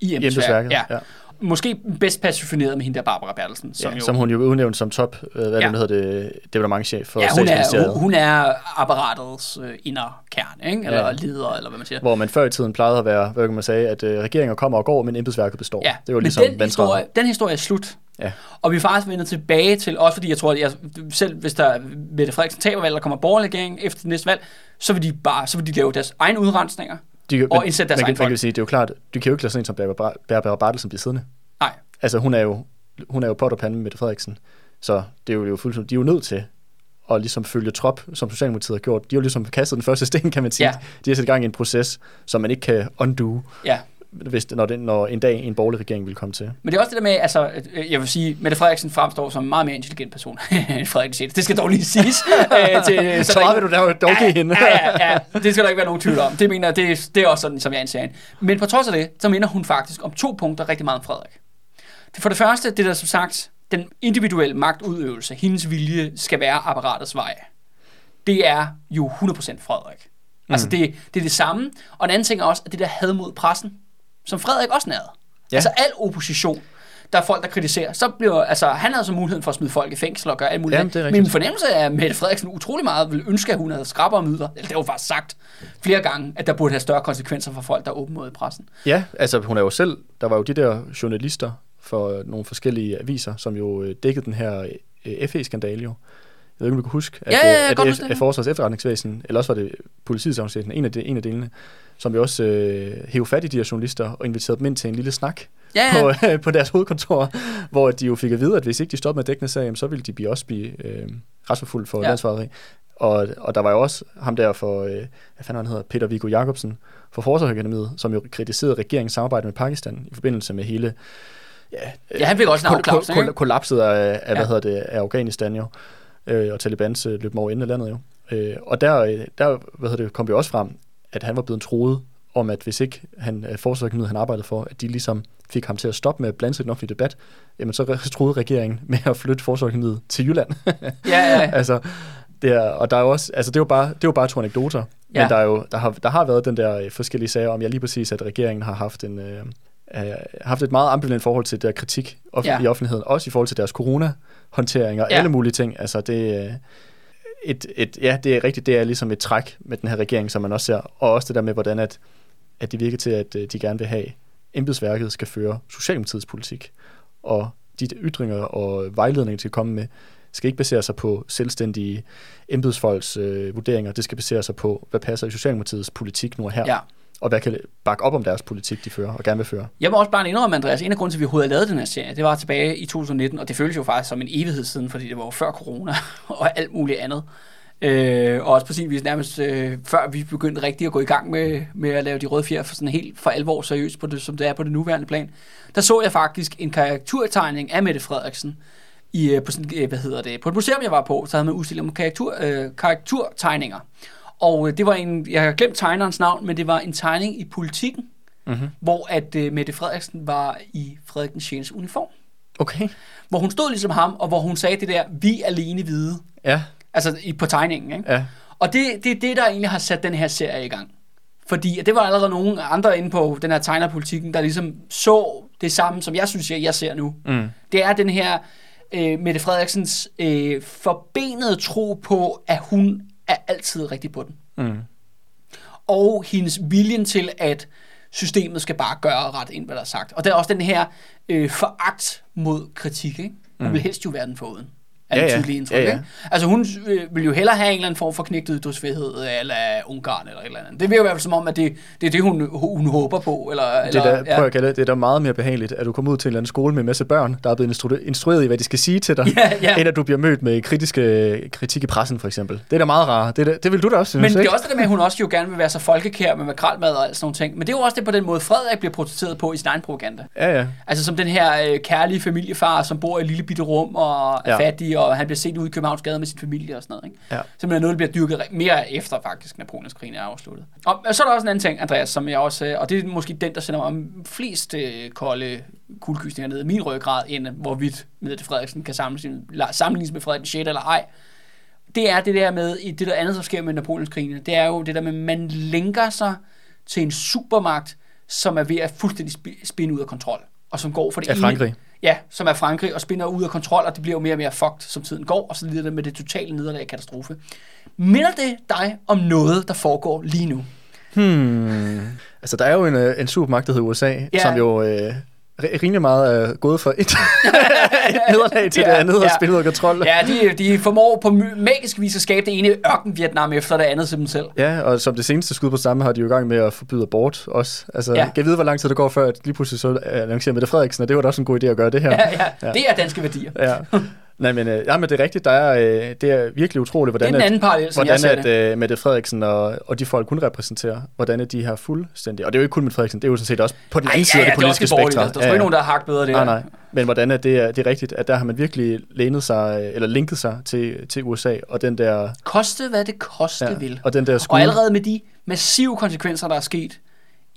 i embedsværket. Ja. ja måske bedst passifineret med hende der Barbara Bertelsen. Som, ja, jo, som hun jo udnævnt som top, øh, hvad ja. det hedder det, departementchef for ja, hun er, hun, hun er apparatets øh, inderkerne, ikke? eller ja. leder, eller hvad man siger. Hvor man før i tiden plejede at være, hvad kan man sige, at øh, regeringer kommer og går, men embedsværket består. Ja, det var ligesom men den historie, den historie er slut. Ja. Og vi er faktisk vendt tilbage til, også fordi jeg tror, at jeg, selv hvis der Mette Frederiksen taber valg, og kommer borgerlig efter det næste valg, så vil de bare så vil de lave deres egne udrensninger, de, og indsætte deres man, egen man kan sige, det er jo klart, du kan jo ikke lade sådan en som Barbara Bartelsen blive siddende. Nej. Altså hun er jo, hun er jo pot og pande med Mette Frederiksen, så det er jo, det er jo fuldstændig, de er jo nødt til at ligesom følge trop, som Socialdemokratiet har gjort. De har jo ligesom kastet den første sten, kan man sige. Ja. De har sat i gang i en proces, som man ikke kan undo. Ja hvis, når, det, når en dag en borgerlig regering vil komme til. Men det er også det der med, altså, øh, jeg vil sige, Mette Frederiksen fremstår som en meget mere intelligent person <laughs> end Frederik Schmidt. Det skal dog lige siges. <laughs> øh, til, så, så vil du dog, dog give hende. ja, ja, ja, det skal der ikke være nogen tvivl om. Det mener det, det er også sådan, som jeg anser hende. Men på trods af det, så minder hun faktisk om to punkter rigtig meget om Frederik. For det første, det der som sagt, den individuelle magtudøvelse, hendes vilje skal være apparatets vej. Det er jo 100% Frederik. Mm. Altså det, det er det samme. Og en anden ting er også, at det der had mod pressen, som Frederik også nærede. Ja. Altså al opposition, der er folk, der kritiserer, så bliver, altså, han havde så muligheden for at smide folk i fængsel og gøre alt muligt. Jamen, Min fornemmelse er, at Mette Frederiksen utrolig meget ville ønske, at hun havde skrabere midler. Eller det var faktisk sagt flere gange, at der burde have større konsekvenser for folk, der er åben mod pressen. Ja, altså hun er jo selv, der var jo de der journalister for nogle forskellige aviser, som jo øh, dækkede den her øh, FE-skandale jo. Jeg ved ikke, om du kan huske, at, ja, ja, ja, at, at, at Forsvars efterretningsvæsen, eller også var det politiets afsætning, en af, de, en af delene, som jo også øh, hævde fat i de her journalister og inviterede dem ind til en lille snak ja, ja. På, øh, på deres hovedkontor, hvor de jo fik at vide, at hvis ikke de stoppede med dækkende sag, så ville de blive også blive øh, retsforfulgt for ja. landsforræderi. Og, og der var jo også ham der for, øh, hvad fanden han hedder, Peter Viggo Jacobsen for Forsvarsakademiet, som jo kritiserede regeringens samarbejde med Pakistan i forbindelse med hele ja, ja han fik også en kol- kol- kollapset af, af, ja. hvad hedder det, af Afghanistan jo, øh, og Talibans øh, løb over ind af landet jo. Øh, og der, øh, der hvad hedder det, kom vi også frem, at han var blevet troet om, at hvis ikke han, øh, forsvarsøkonomiet han arbejdede for, at de ligesom fik ham til at stoppe med at blande sig i den offentlige debat, jamen så troede regeringen <laughs> med at flytte forsvarsøkonomiet til Jylland. ja, ja. <laughs> altså, det er, og der er jo også, altså det er jo bare, det er jo bare to anekdoter, ja. men der, er jo, der, har, der har været den der øh, forskellige sager om, ja lige præcis, at regeringen har haft en, øh, haft et meget ambivalent forhold til der kritik ja. i offentligheden, også i forhold til deres corona-håndtering og ja. alle mulige ting. Altså det, øh, et, et, ja, det er rigtigt, det er ligesom et træk med den her regering, som man også ser, og også det der med, hvordan at, at det virker til, at øh, de gerne vil have, embedsværket skal føre Socialdemokratiets politik, og de ytringer og vejledninger, de skal komme med, skal ikke basere sig på selvstændige embedsfolks øh, vurderinger. Det skal basere sig på, hvad passer i Socialdemokratiets politik nu og her. Ja og hvad kan bakke op om deres politik, de fører og gerne vil føre. Jeg må også bare indrømme, Andreas, en af grunden til, at vi overhovedet lavede den her serie, det var tilbage i 2019, og det føles jo faktisk som en evighed siden, fordi det var jo før corona <laughs> og alt muligt andet. Øh, og også præcis nærmest øh, før vi begyndte rigtig at gå i gang med, med at lave de røde fjer for sådan helt for alvor seriøst, på det, som det er på det nuværende plan, der så jeg faktisk en karikaturtegning af Mette Frederiksen, i, øh, på, sådan, øh, hvad hedder det, på et museum, jeg var på, så havde man udstillet om karikatur, øh, karikaturtegninger. Og øh, det var en, jeg har glemt tegnerens navn, men det var en tegning i politikken, mm-hmm. hvor at uh, Mette Frederiksen var i Frederik den 6. uniform. Okay. Hvor hun stod ligesom ham, og hvor hun sagde det der, vi alene hvide. Ja. Altså i, på tegningen, ikke? Ja. Og det er det, det, der egentlig har sat den her serie i gang. Fordi det var allerede nogle andre inde på den her tegnerpolitikken, der ligesom så det samme, som jeg synes, jeg, jeg ser nu. Mm. Det er den her øh, Mette Frederiksens øh, forbenede tro på, at hun er altid rigtig på den. Mm. Og hendes viljen til, at systemet skal bare gøre ret ind, hvad der er sagt. Og der er også den her øh, foragt mod kritik. Ikke? Hun mm. vil helst jo være den foruden er ja, ja. tydelige indtryk. Ja, ja. Ikke? Altså hun øh, vil jo hellere have en eller anden form for knægtet ytringsfrihed eller Ungarn eller et eller andet. Det vil jo være som om, at det, det er det, hun, hun håber på. Eller, det, eller, der, ja. prøv at kalde det, det er da meget mere behageligt, at du kommer ud til en eller anden skole med en masse børn, der er blevet instru- instrueret i, hvad de skal sige til dig, <laughs> ja, ja. end at du bliver mødt med kritiske, kritik i pressen, for eksempel. Det er da meget rart. Det, det vil du da også synes, Men det er ikke? også det med, at hun også jo gerne vil være så folkekær med makralmad og sådan nogle ting. Men det er jo også det på den måde, Frederik bliver protesteret på i sin egen propaganda. Ja, ja. Altså som den her øh, kærlige familiefar, som bor i et lille bitte rum og er ja. fattig, og han bliver set ud i Københavns Gade med sin familie og sådan noget. Ikke? Ja. Er noget, der bliver dyrket mere efter faktisk, Napoleonskrigen er afsluttet. Og, og så er der også en anden ting, Andreas, som jeg også, og det er måske den, der sender mig flest øh, kolde kuldkysninger ned i min rødgrad, end hvorvidt Mette Frederiksen kan sammenlignes med Frederik 6. eller ej. Det er det der med, i det der andet, der sker med Napoleonskrigen, det er jo det der med, at man lænker sig til en supermagt, som er ved at fuldstændig spinde ud af kontrol, og som går for det ja, Frankrig. Ene, Ja, som er Frankrig, og spinder ud af kontrol, og det bliver jo mere og mere fucked, som tiden går, og så lider det med det totale nederlag katastrofe. Minder det dig om noget, der foregår lige nu? Hmm. Altså, der er jo en, øh, en supermagt, der hedder USA, ja. som jo øh, rimelig meget er gået for et, et <laughs> nederlag til ja, det andet ja. og spillet ud af kontrol. Ja, de, de formår på magisk vis at skabe det ene ørken Vietnam efter det andet til dem selv. Ja, og som det seneste skud på samme har de jo i gang med at forbyde abort også. Altså, ja. kan vide, hvor lang tid det går før, at lige pludselig så annoncerer Mette Frederiksen, og det var da også en god idé at gøre det her. Ja, ja. ja. det er danske værdier. Ja. <laughs> Nej, men, øh, ja, men det er rigtigt. Der er, øh, det er virkelig utroligt, hvordan, det er en anden parallel, hvordan at, øh, Mette Frederiksen og, og de folk, hun repræsenterer, hvordan de har fuldstændig... Og det er jo ikke kun Mette Frederiksen, det er jo sådan set også på den anden side ja, ja, af det politiske spektrum. Der er ja, ikke nogen, der har hakt bedre det nej, nej. Men hvordan er det, er, det er rigtigt, at der har man virkelig lænet sig, eller linket sig til, til USA, og den der... Koste, hvad det koste ja, vil. Og, den der skud... og allerede med de massive konsekvenser, der er sket,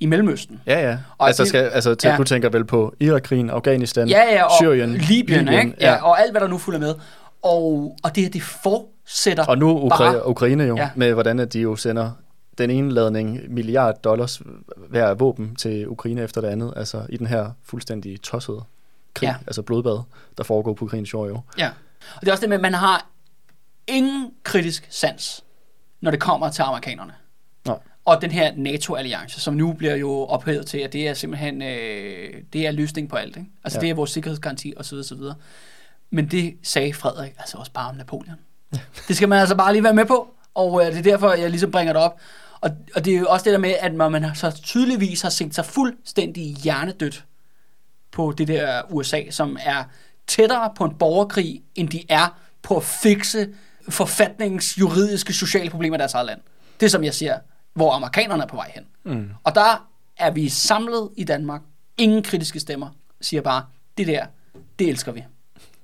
i Mellemøsten. Ja, ja. Og altså, skal, altså til, ja. du tænker vel på Irak-krigen, Afghanistan, ja, ja, og Syrien, Libyen, Libyen ikke? Ja, ja, og alt, hvad der nu følger med. Og, og det her, det fortsætter Og nu Ukra- bare, Ukraine jo, ja. med hvordan at de jo sender den ene ladning milliard dollars hver våben til Ukraine efter det andet, altså i den her fuldstændig tossede krig, ja. altså blodbad, der foregår på Ukraines jord jo. Ja, og det er også det med, at man har ingen kritisk sans, når det kommer til amerikanerne. Og den her NATO-alliance, som nu bliver jo ophævet til, at det er simpelthen øh, det er løsning på alt. Ikke? Altså ja. det er vores sikkerhedsgaranti osv. osv. Men det sagde Frederik altså også bare om Napoleon. Ja. Det skal man altså bare lige være med på, og øh, det er derfor, jeg ligesom bringer det op. Og, og det er jo også det der med, at man så tydeligvis har set sig fuldstændig hjernedødt på det der USA, som er tættere på en borgerkrig, end de er på at fikse forfatningens juridiske, sociale problemer i deres eget land. Det er som jeg siger, hvor amerikanerne er på vej hen. Mm. Og der er vi samlet i Danmark. Ingen kritiske stemmer siger bare, det der, det elsker vi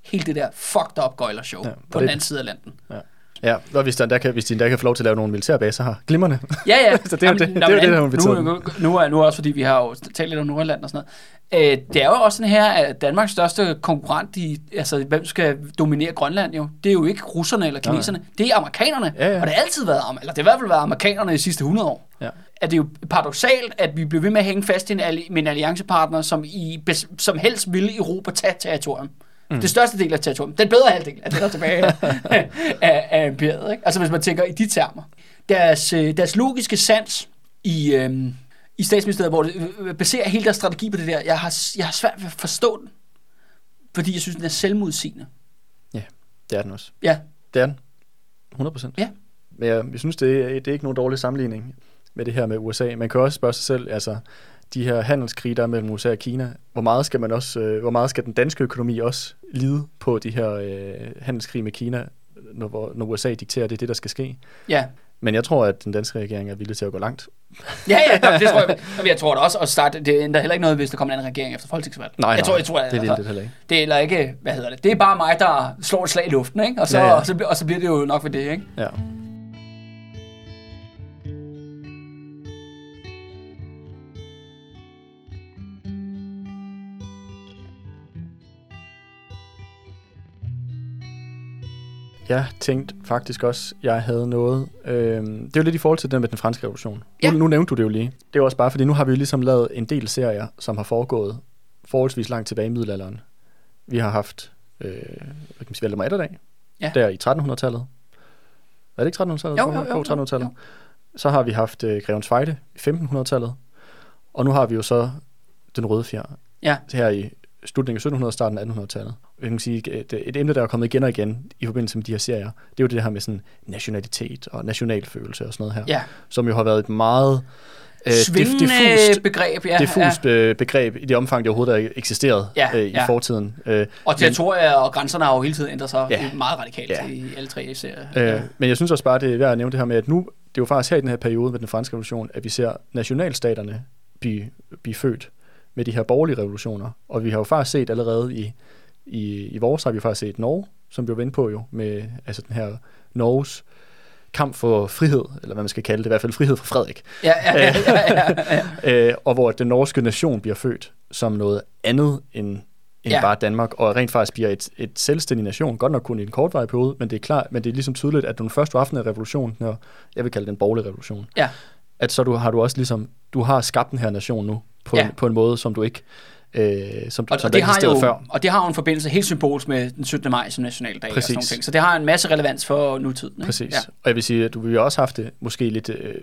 hele det der fucked up gøjler-show ja, på den anden side af landen. Ja. Ja, og hvis, der kan, hvis de endda kan få lov til at lave nogle militærbaser her. Glimrende. Ja, ja. <laughs> så det er jo det, det, det, det, der hun nu, nu, nu, er, nu er også fordi, vi har jo talt lidt om Nordjylland og sådan noget. Øh, det er jo også sådan her, at Danmarks største konkurrent i, altså hvem skal dominere Grønland jo, det er jo ikke russerne eller kineserne, Nej. det er amerikanerne. Ja, ja. Og det har altid været, eller det har i hvert fald været amerikanerne i de sidste 100 år. Ja. At det er jo paradoxalt, at vi bliver ved med at hænge fast i en, med en alliancepartner, som, i, som helst vil Europa tage territorium. Mm. Det største del af territoriet. Den bedre halvdel af det, der tilbage af, <laughs> af, af imperiet. Ikke? Altså hvis man tænker i de termer. Deres, øh, deres logiske sans i, øhm, i statsministeriet, hvor det øh, baserer hele deres strategi på det der, jeg har, jeg har svært ved at forstå den. Fordi jeg synes, den er selvmodsigende. Ja, det er den også. Ja. Det er den. 100 procent. Ja. Men jeg, jeg synes, det er, det er ikke nogen dårlig sammenligning med det her med USA. Man kan også spørge sig selv, altså de her handelskrige, der er mellem USA og Kina, hvor meget skal man også, øh, hvor meget skal den danske økonomi også lide på de her øh, handelskrige med Kina, når, når USA dikterer, det er det, der skal ske? Ja. Men jeg tror, at den danske regering er villig til at gå langt. <laughs> ja, ja, det tror jeg. Men jeg tror da også at starte, det ændrer heller ikke noget, hvis der kommer en anden regering efter folketingsvalg. Nej, jeg nej, tror, jeg tror, det vil det heller ikke. Det er heller ikke, hvad hedder det, det er bare mig, der slår et slag i luften, ikke? Og så, ja, ja. Og, så, og så bliver det jo nok ved det, ikke? Ja. Jeg tænkte faktisk også, jeg havde noget. Øh, det er jo lidt i forhold til det med den franske revolution. Ja. Nu, nu nævnte du det jo lige. Det er jo også bare, fordi nu har vi jo ligesom lavet en del serier, som har foregået forholdsvis langt tilbage i middelalderen. Vi har haft, øh, hvad kan man sige, Valdemar Atterdag, Ja. der i 1300-tallet. Er det ikke 1300-tallet? Jo, jo, jo, jo, 1300-tallet. jo. Så har vi haft øh, Grevens Fejde i 1500-tallet. Og nu har vi jo så den røde fjer Ja. her i slutningen af 1700- og starten af 1800-tallet. Jeg kan sige, et, et emne, der er kommet igen og igen i forbindelse med de her serier, det er jo det her med sådan nationalitet og nationalfølelse og sådan noget her, Ja. som jo har været et meget øh, Svingende diffust, begreb, ja. diffust øh, begreb i det omfang, det overhovedet har eksisteret Ja, øh, i ja. fortiden. Øh, Og territorier og grænserne har jo hele tiden ændret sig Ja. ja. meget radikalt Ja. ja. i alle tre serier. Øh, Ja. Men jeg synes også bare, det er værd at nævne det her med, at nu, det er jo faktisk her i den her periode med den franske revolution, at vi ser nationalstaterne blive, blive født med de her borgerlige revolutioner. Og vi har jo faktisk set allerede i, i, i vores, har vi faktisk set Norge, som vi var inde på jo, med altså den her Norges kamp for frihed, eller hvad man skal kalde det, i hvert fald frihed for Frederik. Ja, ja, ja, ja, ja, ja. <laughs> Øh, og hvor den norske nation bliver født som noget andet end, end ja. Ja. bare Danmark, og rent faktisk bliver et, et selvstændig nation, godt nok kun i en kortvarig periode, men det er klart, men det er ligesom tydeligt, at den første aften af revolutionen, når jeg vil kalde den borgerlige revolution, Ja. at så du, har du også ligesom, du har skabt den her nation nu, på, Ja. en, på en måde, som du ikke, øh, som, Og, som og, det har jo, før. og det har jo en forbindelse helt symbolsk med den 17. maj som nationaldag og Præcis. sådan nogle ting. Så det har en masse relevans for nutiden. Ikke? Præcis. Ja. Og jeg vil sige, at du vi har også haft det måske lidt øh,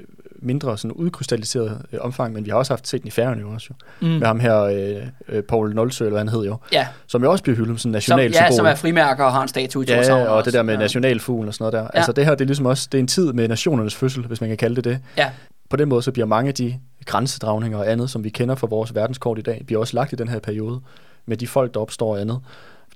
mindre sådan udkrystalliseret øh, omfang, men vi har også haft set den i Færøerne jo også jo. Mm. Med ham her, øh, øh, Paul Nolsø, eller hvad han hed jo, ja. som jo også bliver hyldet som sådan Som, national ja, symbol. som er frimærker og har en statue i Ja, og også. det der med Ja. nationalfuglen og sådan noget der. Ja. Altså det her, det er ligesom også, det er en tid med nationernes fødsel, hvis man kan kalde det det. Ja. På den måde, så bliver mange af de grænsedragninger og andet, som vi kender fra vores verdenskort i dag, bliver også lagt i den her periode med de folk, der opstår og andet.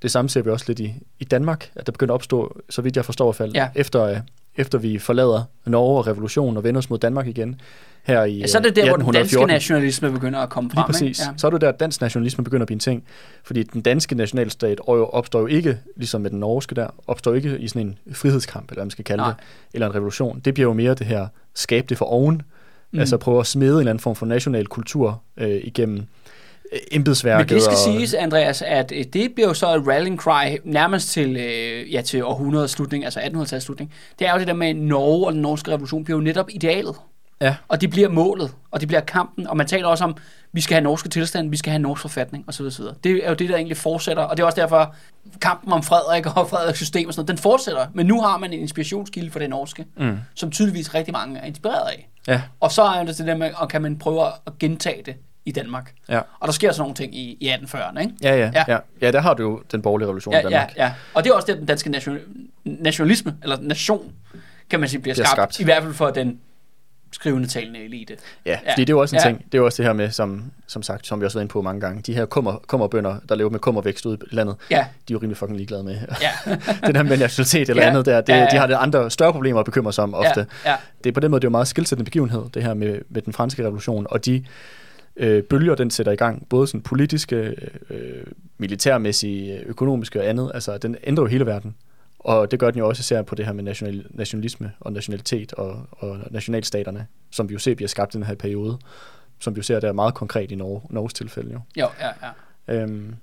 Det samme ser vi også lidt i, i Danmark, at der begynder at opstå, så vidt jeg forstår i hvert fald, Ja. efter, øh, efter vi forlader Norge og revolutionen og vender os mod Danmark igen, her i Ja, så er det øh, der, hvor den danske 1814. nationalisme begynder at komme Lige frem. præcis. Ikke? Ja. Så er det der, at dansk nationalisme begynder at blive en ting. Fordi den danske nationalstat opstår jo ikke, ligesom med den norske der, opstår ikke i sådan en frihedskamp, eller hvad man skal kalde Nej. det, eller en revolution. Det bliver jo mere det her, skabe det for oven. Mm. Mm. Altså prøve at smede en eller anden form for national kultur øh, igennem øh, embedsværket. Men det skal og, siges, Andreas, at øh, det bliver jo så et rallying cry nærmest til, øh, ja, til århundredets slutning, altså 1800-tallets slutning. Det er jo det der med Norge og den norske revolution bliver jo netop idealet. Ja. Og det bliver målet, og det bliver kampen, og man taler også om, vi skal have norske tilstand, vi skal have norsk forfatning, osv. osv. Det er jo det, der egentlig fortsætter, og det er også derfor, kampen om Frederik og <laughs> Frederiks system og sådan noget, den fortsætter. Men nu har man en inspirationskilde for det norske, Mm. som tydeligvis rigtig mange er inspireret af. Ja, Og så er det det der med, og kan man prøve at gentage det i Danmark. ja. Og der sker sådan nogle ting i, i 1840'erne, ikke? Ja, ja, Ja. ja. ja. Ja, der har du jo den borgerlige revolution i Ja, ja, Danmark. ja. Og det er også det, den danske nation, nationalisme, eller nation, kan man sige, bliver, Bliver skabt, skabt. I hvert fald for den skrivende talende elite. Ja, Ja. fordi det er jo også en Ja. ting, det er jo også det her med, som, som sagt, som vi også har været inde på mange gange, de her kummer, kummerbønder, der lever med kummervækst ude i landet, Ja, de er jo rimelig fucking ligeglade med ja, <laughs> den her med nationalitet eller Ja. andet der. Det, Ja, ja. De har det andre større problemer at bekymre sig om ofte. ja, ja. Det er på den måde, det er jo meget skilsættende begivenhed, det her med, med den franske revolution, og de øh, bølger, den sætter i gang, både sådan politiske, øh, militærmæssige, økonomiske og andet, altså den ændrer jo hele verden. Og det gør den jo også især på det her med national, nationalisme og nationalitet og, og nationalstaterne, som vi jo ser bliver skabt i den her periode, som vi jo ser der meget konkret i Norge, Norges tilfælde jo. Jo, ja, ja. Øhm,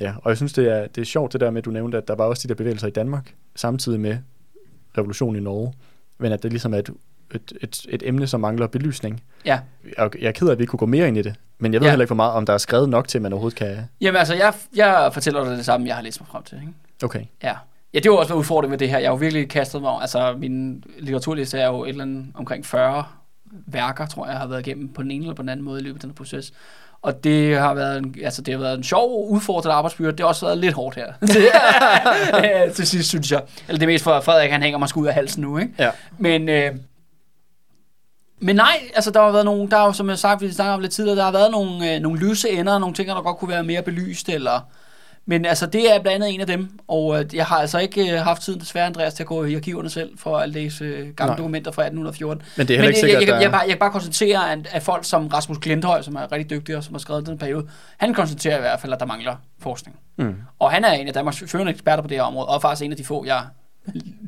ja, og jeg synes, det er, det er sjovt det der med, at du nævnte, at der var også de der bevægelser i Danmark, samtidig med revolutionen i Norge, men at det ligesom er et, et, et, et emne, som mangler belysning. ja. Jeg, jeg er ked af, at vi ikke kunne gå mere ind i det, men jeg ved Ja. heller ikke, hvor meget, om der er skrevet nok til, at man overhovedet kan... Jamen altså, jeg, jeg fortæller dig det samme, jeg har læst mig frem til. Ikke? Okay, Ja. Ja, det var også en udfordring med det her. Jeg har jo virkelig kastet mig altså min litteraturliste er jo et eller andet omkring 40 værker, tror jeg, jeg har været igennem på den ene eller på den anden måde i løbet af den her proces. Og det har været en, altså det har været en sjov udfordrende arbejdsbyrde. Det har også været lidt hårdt her. <laughs> <laughs> Til sidst, synes jeg. Eller det er mest for, Frederik, han hænger mig ud af halsen nu, ikke? ja. Men, øh, men nej, altså der har været nogle, der har jo, som jeg sagt, vi snakkede om lidt tidligere, der har været nogle, øh, nogle lyse ender, nogle ting, der godt kunne være mere belyst, eller... Men altså, det er blandt andet en af dem, og øh, jeg har altså ikke øh, haft tiden desværre, Andreas, til at gå i arkiverne selv, for at læse øh, gamle Nej. dokumenter fra 1814. Men det er Men ikke jeg, sikkert, jeg, jeg, jeg, der... bare, jeg kan bare konstatere, at, at folk som Rasmus Glinthøj, som er rigtig dygtig og som har skrevet den periode, han konstaterer i hvert fald, at der mangler forskning. Mm. Og han er en af Danmarks førende eksperter på det her område, og faktisk en af de få, jeg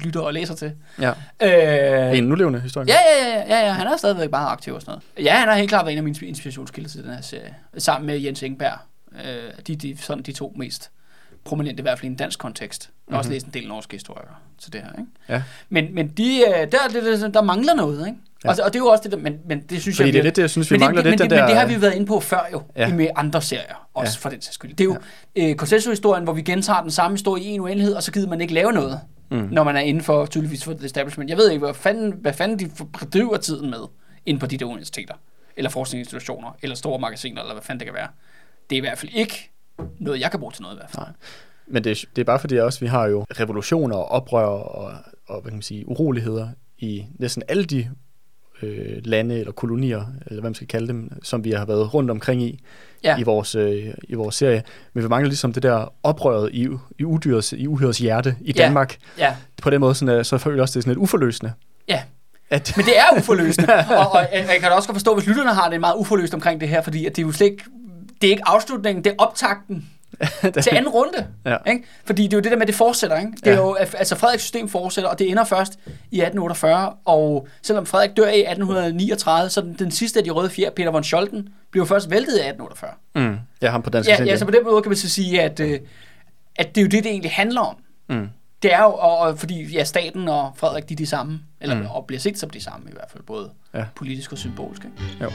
lytter og læser til. Ja. Øh, En nulevende historie. Ja, ja, ja, ja, ja, han er stadigvæk meget aktiv og sådan noget. Ja, han har helt klart været en af mine inspirationskilder til den her serie, sammen med Jens Engberg. Øh, de, de, sådan de to mest prominente, i hvert fald i en dansk kontekst. Jeg har også læst en del norske historier til det her. Ikke? Ja. Men, men de, øh, der, der, der mangler noget, ikke? Ja. Og, og det er jo også det, der, men, men det synes Fordi jeg... det er lidt det, jeg synes, vi men det, mangler men, lidt, det, den men det har der- vi været inde på før jo, Ja. med andre serier, også Ja. for den sags skyld. Det er jo ja. øh, Consensus-historien, hvor vi gentager den samme historie i en uendelighed, og så gider man ikke lave noget, mm. når man er inden for, tydeligvis for establishment. Jeg ved ikke, hvad fanden, hvad fanden de bedriver tiden med inde på de der universiteter, eller forskningsinstitutioner, eller store magasiner, eller hvad fanden det kan være. Det er i hvert fald ikke noget, jeg kan bruge til noget i hvert fald. Nej. Men det, er- det er bare fordi også, vi har jo revolutioner og oprør og, og hvad kan man sige, uroligheder i næsten alle de øh, lande eller kolonier, eller hvad man skal kalde dem, som vi har været rundt omkring i, Ja. i, vores, øh, i vores serie. Men vi mangler ligesom det der oprøret i, i, udyrets, i uhyrets hjerte i Ja. Danmark. Ja, På den måde, sådan, øh, så føler jeg også, det er sådan lidt uforløsende. ja. At, Men det er uforløsende, <laughs> og, og jeg kan da også godt forstå, hvis lytterne har det meget uforløst omkring det her, fordi at det er jo slet ikke, det er ikke afslutningen, det er optakten <laughs> til anden runde. Ja. Ikke? Fordi det er jo det der med, det fortsætter. Ikke? Det er Ja. jo, altså Frederiks system fortsætter, og det ender først i 1848, og selvom Frederik dør i 1839, så den, den sidste af de røde fjer, Peter von Scholten, bliver jo først væltet i 1848. mm, ja, ham på dansk. Ja, ja, så på den måde kan man så sige, at, øh, at det er jo det, det egentlig handler om. mm, Det er jo, og, og fordi ja, staten og Frederik, de er de samme, eller Mm. og bliver set som de samme i hvert fald, både ja. politisk og symbolsk. Ikke? jo.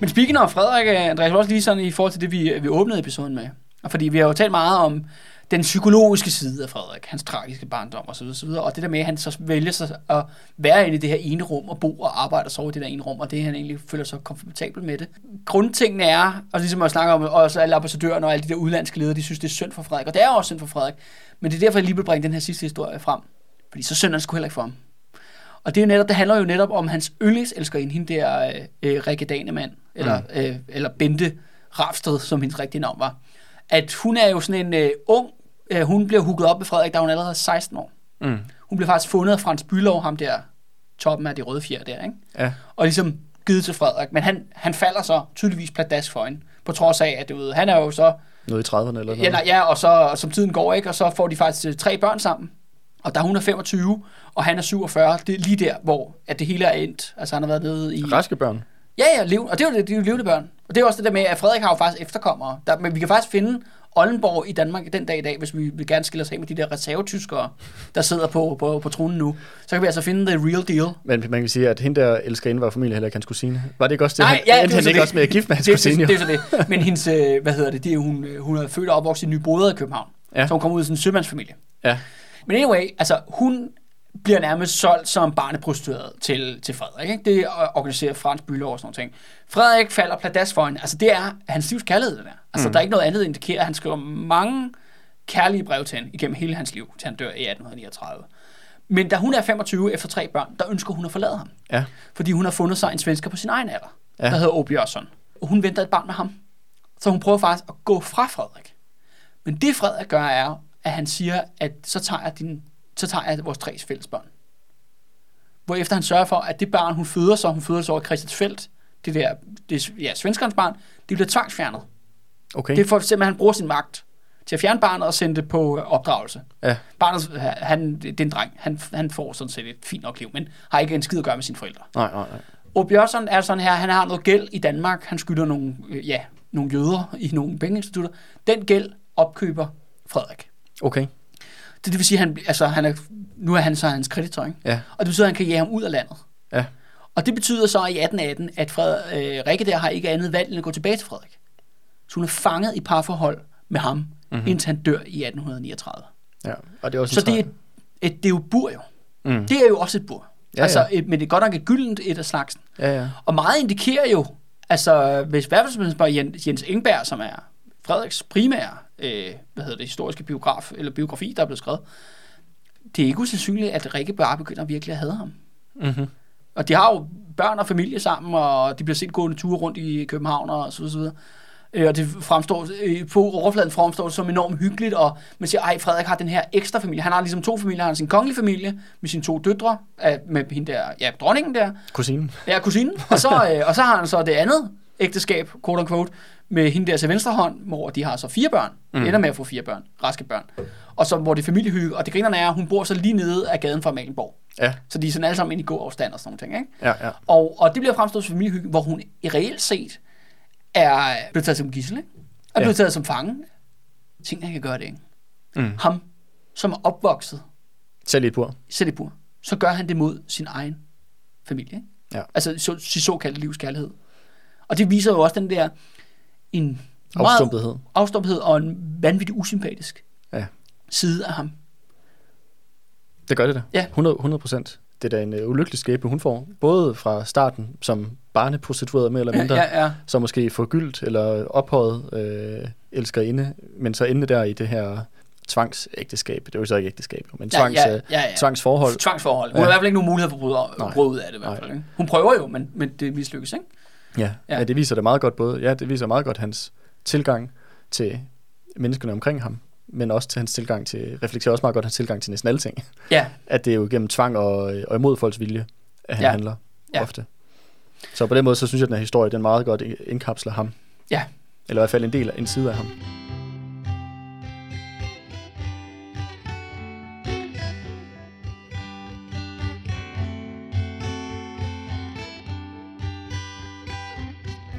Men speaking of Frederik, øh, Andreas, var også lige sådan i forhold til det, vi, vi åbnede episoden med. Og fordi vi har jo talt meget om den psykologiske side af Frederik, hans tragiske barndom osv. osv. Og det der med, at han så vælger sig at være inde i det her ene rum og bo og arbejde og sove i det der ene rum, og det han egentlig føler sig komfortabel med det. Grundtingene er, og ligesom jeg snakker om, også alle ambassadørerne og alle de der udlandske ledere, de synes, det er synd for Frederik, og det er også synd for Frederik. Men det er derfor, jeg lige vil bringe den her sidste historie frem. Fordi så synd er det sgu heller ikke for ham. Og det, er jo netop, det handler jo netop om hans yndlingselsker hende der øh, øh, Rikke Danemann, eller, mm. øh, eller Bente Rafsted, som hendes rigtige navn var. At hun er jo sådan en øh, ung, øh, hun blev hugget op med Frederik, da hun allerede er 16 år. Mm, Hun blev faktisk fundet af Frans Bylov, ham der, toppen af de røde fjer der, ikke? ja, og ligesom givet til Frederik. Men han, han falder så tydeligvis pladask for hende, på trods af, at du ved, han er jo så noget i 30'erne eller noget. Ja, nej, ja, og så som tiden går, ikke, og så får de faktisk øh, tre børn sammen. Og da hun er 25, og han er 47, det er lige der, hvor at det hele er endt. Altså han har været nede i... Raske børn. Ja, ja, lev, og det er jo det, de er jo levende børn. Og det er også det der med, at Frederik har jo faktisk efterkommere. Der, men vi kan faktisk finde Oldenborg i Danmark den dag i dag, hvis vi vil gerne skille os af med de der reservetyskere, der sidder på, på, på tronen nu. Så kan vi altså finde the real deal. Men man kan sige, at hende der elsker var familie heller ikke hans kusine. Var det ikke også det? Nej, han, ja, det er han ikke det. også med at gifte med hans det, kusine? det, det, er så det. Men hendes, øh, hvad hedder det, det er, hun, øh, hun er født og opvokset i Nyboder i København. Ja. Så hun kommer ud af sådan en sømandsfamilie. Ja, Men anyway, altså hun bliver nærmest solgt som barneprostitueret til, til Frederik. Ikke? Det organiserer Frans Bylov og sådan noget. Frederik falder pladask for hende. Altså det er hans livs kærlighed, det der. Altså mm. der er ikke noget andet, der indikerer, han skriver mange kærlige brev til hende igennem hele hans liv, til han dør i 1839. Men da hun er 25 efter tre børn, der ønsker hun at forlade ham. ja, Fordi hun har fundet sig en svensker på sin egen alder, Ja. der hedder Åbe Jørgensen. Og hun venter et barn med ham. Så hun prøver faktisk at gå fra Frederik. Men det Frederik gør er, at han siger, at så tager jeg, din, så tager jeg vores tre fælles børn. Hvorefter han sørger for, at det barn, hun føder, så hun føder så over Christiansfeldt, det der, det, ja, svenskernes barn, det bliver tvangsfjernet. okay. Det er for simpelthen, han bruger sin magt til at fjerne barnet og sende det på øh, opdragelse. Ja, Barnet, han, det er en dreng, han, han får sådan set et fint nok liv, men har ikke en skid at gøre med sine forældre. nej, nej, nej. Og Bjørnsson er sådan her, han har noget gæld i Danmark, han skylder nogle, øh, ja, nogle jøder i nogle pengeinstitutter. Den gæld opkøber Frederik. Okay, Det, det vil sige, han, altså, han er, nu er han så hans kreditor, ikke? ja, og det betyder, at han kan jage ham ud af landet. ja, Og det betyder så i 1818, at Fred, øh, Rikke der har ikke andet valg end at gå tilbage til Frederik. Så hun er fanget i parforhold med ham, Mhm. mm-hmm. indtil han dør i 1839. ja. Og det er også Så det er, et, et, det er jo bur jo. Mm. Det er jo også et bur. Ja, altså, ja. et, men det er godt nok et gyldent et af slagsen. Ja, ja. Og meget indikerer jo, altså hvis i hvert fald man spørger Jens Engberg, som er Frederiks primære, øh, hvad hedder det, historiske biograf, eller biografi, der er blevet skrevet, det er ikke usandsynligt, at Rikke bare begynder virkelig at hade ham. Mm-hmm. Og de har jo børn og familie sammen, og de bliver set gående ture rundt i København og så videre. Så videre. Øh, Og det fremstår, øh, på overfladen fremstår det som enormt hyggeligt, og man siger, ej, Frederik har den her ekstra familie. Han har ligesom to familier. Han har sin kongelige familie med sine to døtre, med hende der, ja, dronningen der, Kusinen. Ja, kusinen. Og så, øh, og så har han så det andet ægteskab, quote unquote, med hende der til venstre hånd, hvor de har så fire børn, mm. ender med at få fire børn, raske børn, og så hvor det er familiehygge, og det grinerne er, at hun bor så lige nede af gaden fra Malenborg. Ja, Så de er sådan alle sammen inde i god afstand og sådan nogle ting, ikke? ja, ja. Og, og det bliver fremstået som familiehygge, hvor hun i reelt set er blevet taget som gissel, ikke? Er Ja. blevet taget som fange. Tænk, han kan gøre det, ikke? Mm. Ham, som er opvokset Selv i bur. i Silkeborg, så gør han det mod sin egen familie, ikke? Ja. Altså så, sin såkaldte livskærlighed. Og det viser jo også den der en Afstumpethed. afstumpethed og en vanvittig usympatisk Ja. side af ham. Det gør det da. Ja. 100, 100 procent. Det er da en uh, ulykkelig skæbne, hun får. Både fra starten som barneprostitueret mere eller mindre, ja, ja. Ja, så måske forgyldt eller ophøjet øh, elskerinde, men så ender der i det her tvangsægteskab. Det er jo så ikke ægteskab, men Ja, tvangs, ja, ja, ja, ja. tvangsforhold. Tvangsforhold. Hun Ja. har i hvert fald ikke nogen mulighed for at bryde, Nej. bryde ud af det. I hvert fald, ikke? Hun prøver jo, men, men det mislykkes, ikke? Ja. Ja. Ja. det viser det meget godt både. Ja, det viser meget godt hans tilgang til menneskerne omkring ham, men også til hans tilgang til, reflekterer også meget godt hans tilgang til næsten alle ting. Ja, <laughs> At det er jo gennem tvang og, og imod folks vilje, at han Ja. handler ja. ofte. Så på den måde, så synes jeg, at den her historie, den meget godt indkapsler ham. Ja. Eller i hvert fald en del af en side af ham.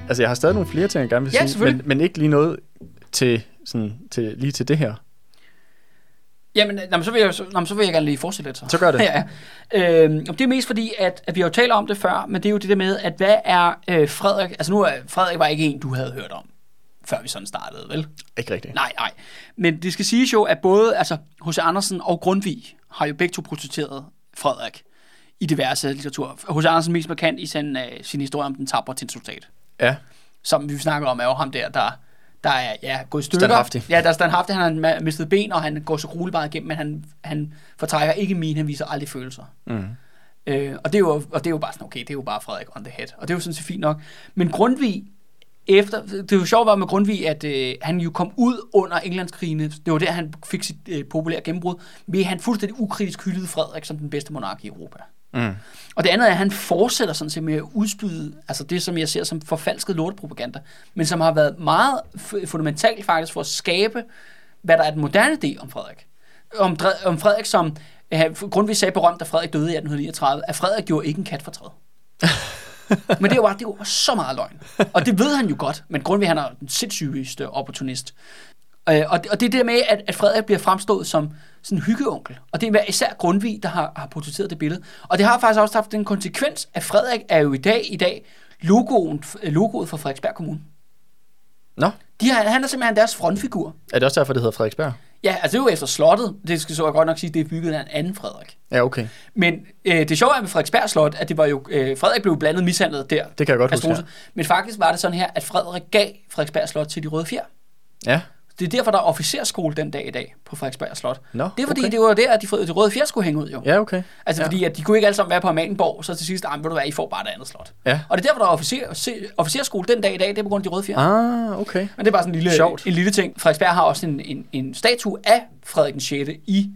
Altså, jeg har stadig nogle flere ting, jeg gerne vil Ja, sige, men, men ikke lige noget til, sådan, til, lige til det her. Jamen, nå, men så, vil jeg, så, nå, men så vil jeg gerne lige fortsætte lidt så. Så gør det. ja, <laughs> ja. Øhm, og det er mest fordi, at, at vi har jo talt om det før, men det er jo det der med, at hvad er øh, Frederik... Altså nu er Frederik var ikke en, du havde hørt om, før vi sådan startede, vel? Ikke rigtigt. Nej, nej. Men det skal siges jo, at både altså, H.C. Andersen og Grundtvig har jo begge to portrætteret Frederik i diverse litteratur. H.C. Andersen mest markant i sin, uh, sin historie om den tabre til soldat, Ja, som vi snakker om, er jo ham der, der, der er ja, gået i stykker. Standhaftig. Ja, der er standhaftig. Han har mistet ben, og han går så rulebaret igennem, men han, han fortrækker ikke min, han viser aldrig følelser. mm. Øh, og, det er jo, og det er jo bare sådan, okay, det er jo bare Frederik on the head. Og det er jo sådan set fint nok. Men Grundtvig, efter, det jo sjovt var med Grundtvig, at øh, han jo kom ud under Englandskrigene. Det var der, han fik sit øh, populære gennembrud. Men han fuldstændig ukritisk hyldede Frederik som den bedste monark i Europa. Mm. Og det andet er, at han fortsætter sådan set med at udspyde, altså det, som jeg ser som forfalsket lortepropaganda, men som har været meget fundamentalt faktisk for at skabe, hvad der er den moderne idé om Frederik. Om, om Frederik, som Grundtvig sagde berømt, da Frederik døde i 1839, at Frederik gjorde ikke en kat for træet. <laughs> men det var, det var så meget løgn. Og det ved han jo godt, men Grundtvig han er den sindssygeste opportunist. Øh, og, det, og det er det med, at, at Frederik bliver fremstået som sådan en hyggeonkel. Og det er især Grundtvig, der har, har portrætteret det billede. Og det har faktisk også haft den konsekvens, at Frederik er jo i dag, i dag logoen, logoet for Frederiksberg Kommune. Nå, De har, han er simpelthen deres frontfigur. er det også derfor, det hedder Frederiksberg? Ja, altså det er jo efter slottet. Det skal så jeg godt nok sige, det er bygget af en anden Frederik. Ja, okay. Men øh, det sjove er med Frederiksberg Slot, at det var jo, øh, Frederik blev blandet mishandlet der. Det kan jeg godt huske, Struensee. Men faktisk var det sådan her, at Frederik gav Frederiksberg Slot til de røde fjer. Ja, Det er derfor, der er officerskole den dag i dag på Frederiksberg Slot. Nå, det er fordi, okay. det var der, at de, de røde fjer skulle hænge ud jo. ja okay. Altså ja. fordi, at de kunne ikke alle sammen være på Amalienborg, så til sidst, ah, ved du hvad, I får bare det andet slot. Ja. Og det er derfor, der er officer, officerskole den dag i dag, det er på grund af de røde fjer. Ah, okay. Men det er bare sådan en lille, Sjovt. en lille ting. Frederiksberg har også en, en, en statue af Frederik den 6. i,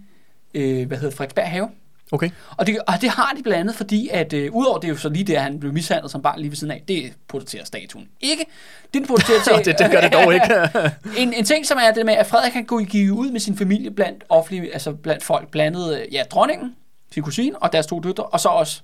øh, hvad hedder Frederiksberg Have. Okay. Og det, og det har de blandt andet, fordi at øh, udover det er jo så lige der, han blev mishandlet som barn lige ved siden af, det portrætterer statuen ikke. Den portrætterer <laughs> til... det, det gør det dog ikke. <laughs> en, en ting, som er det med, at Frederik kan gå give ud med sin familie blandt offentlige, altså blandt folk, blandet øh, ja, dronningen, sin kusine og deres to døtre, og så også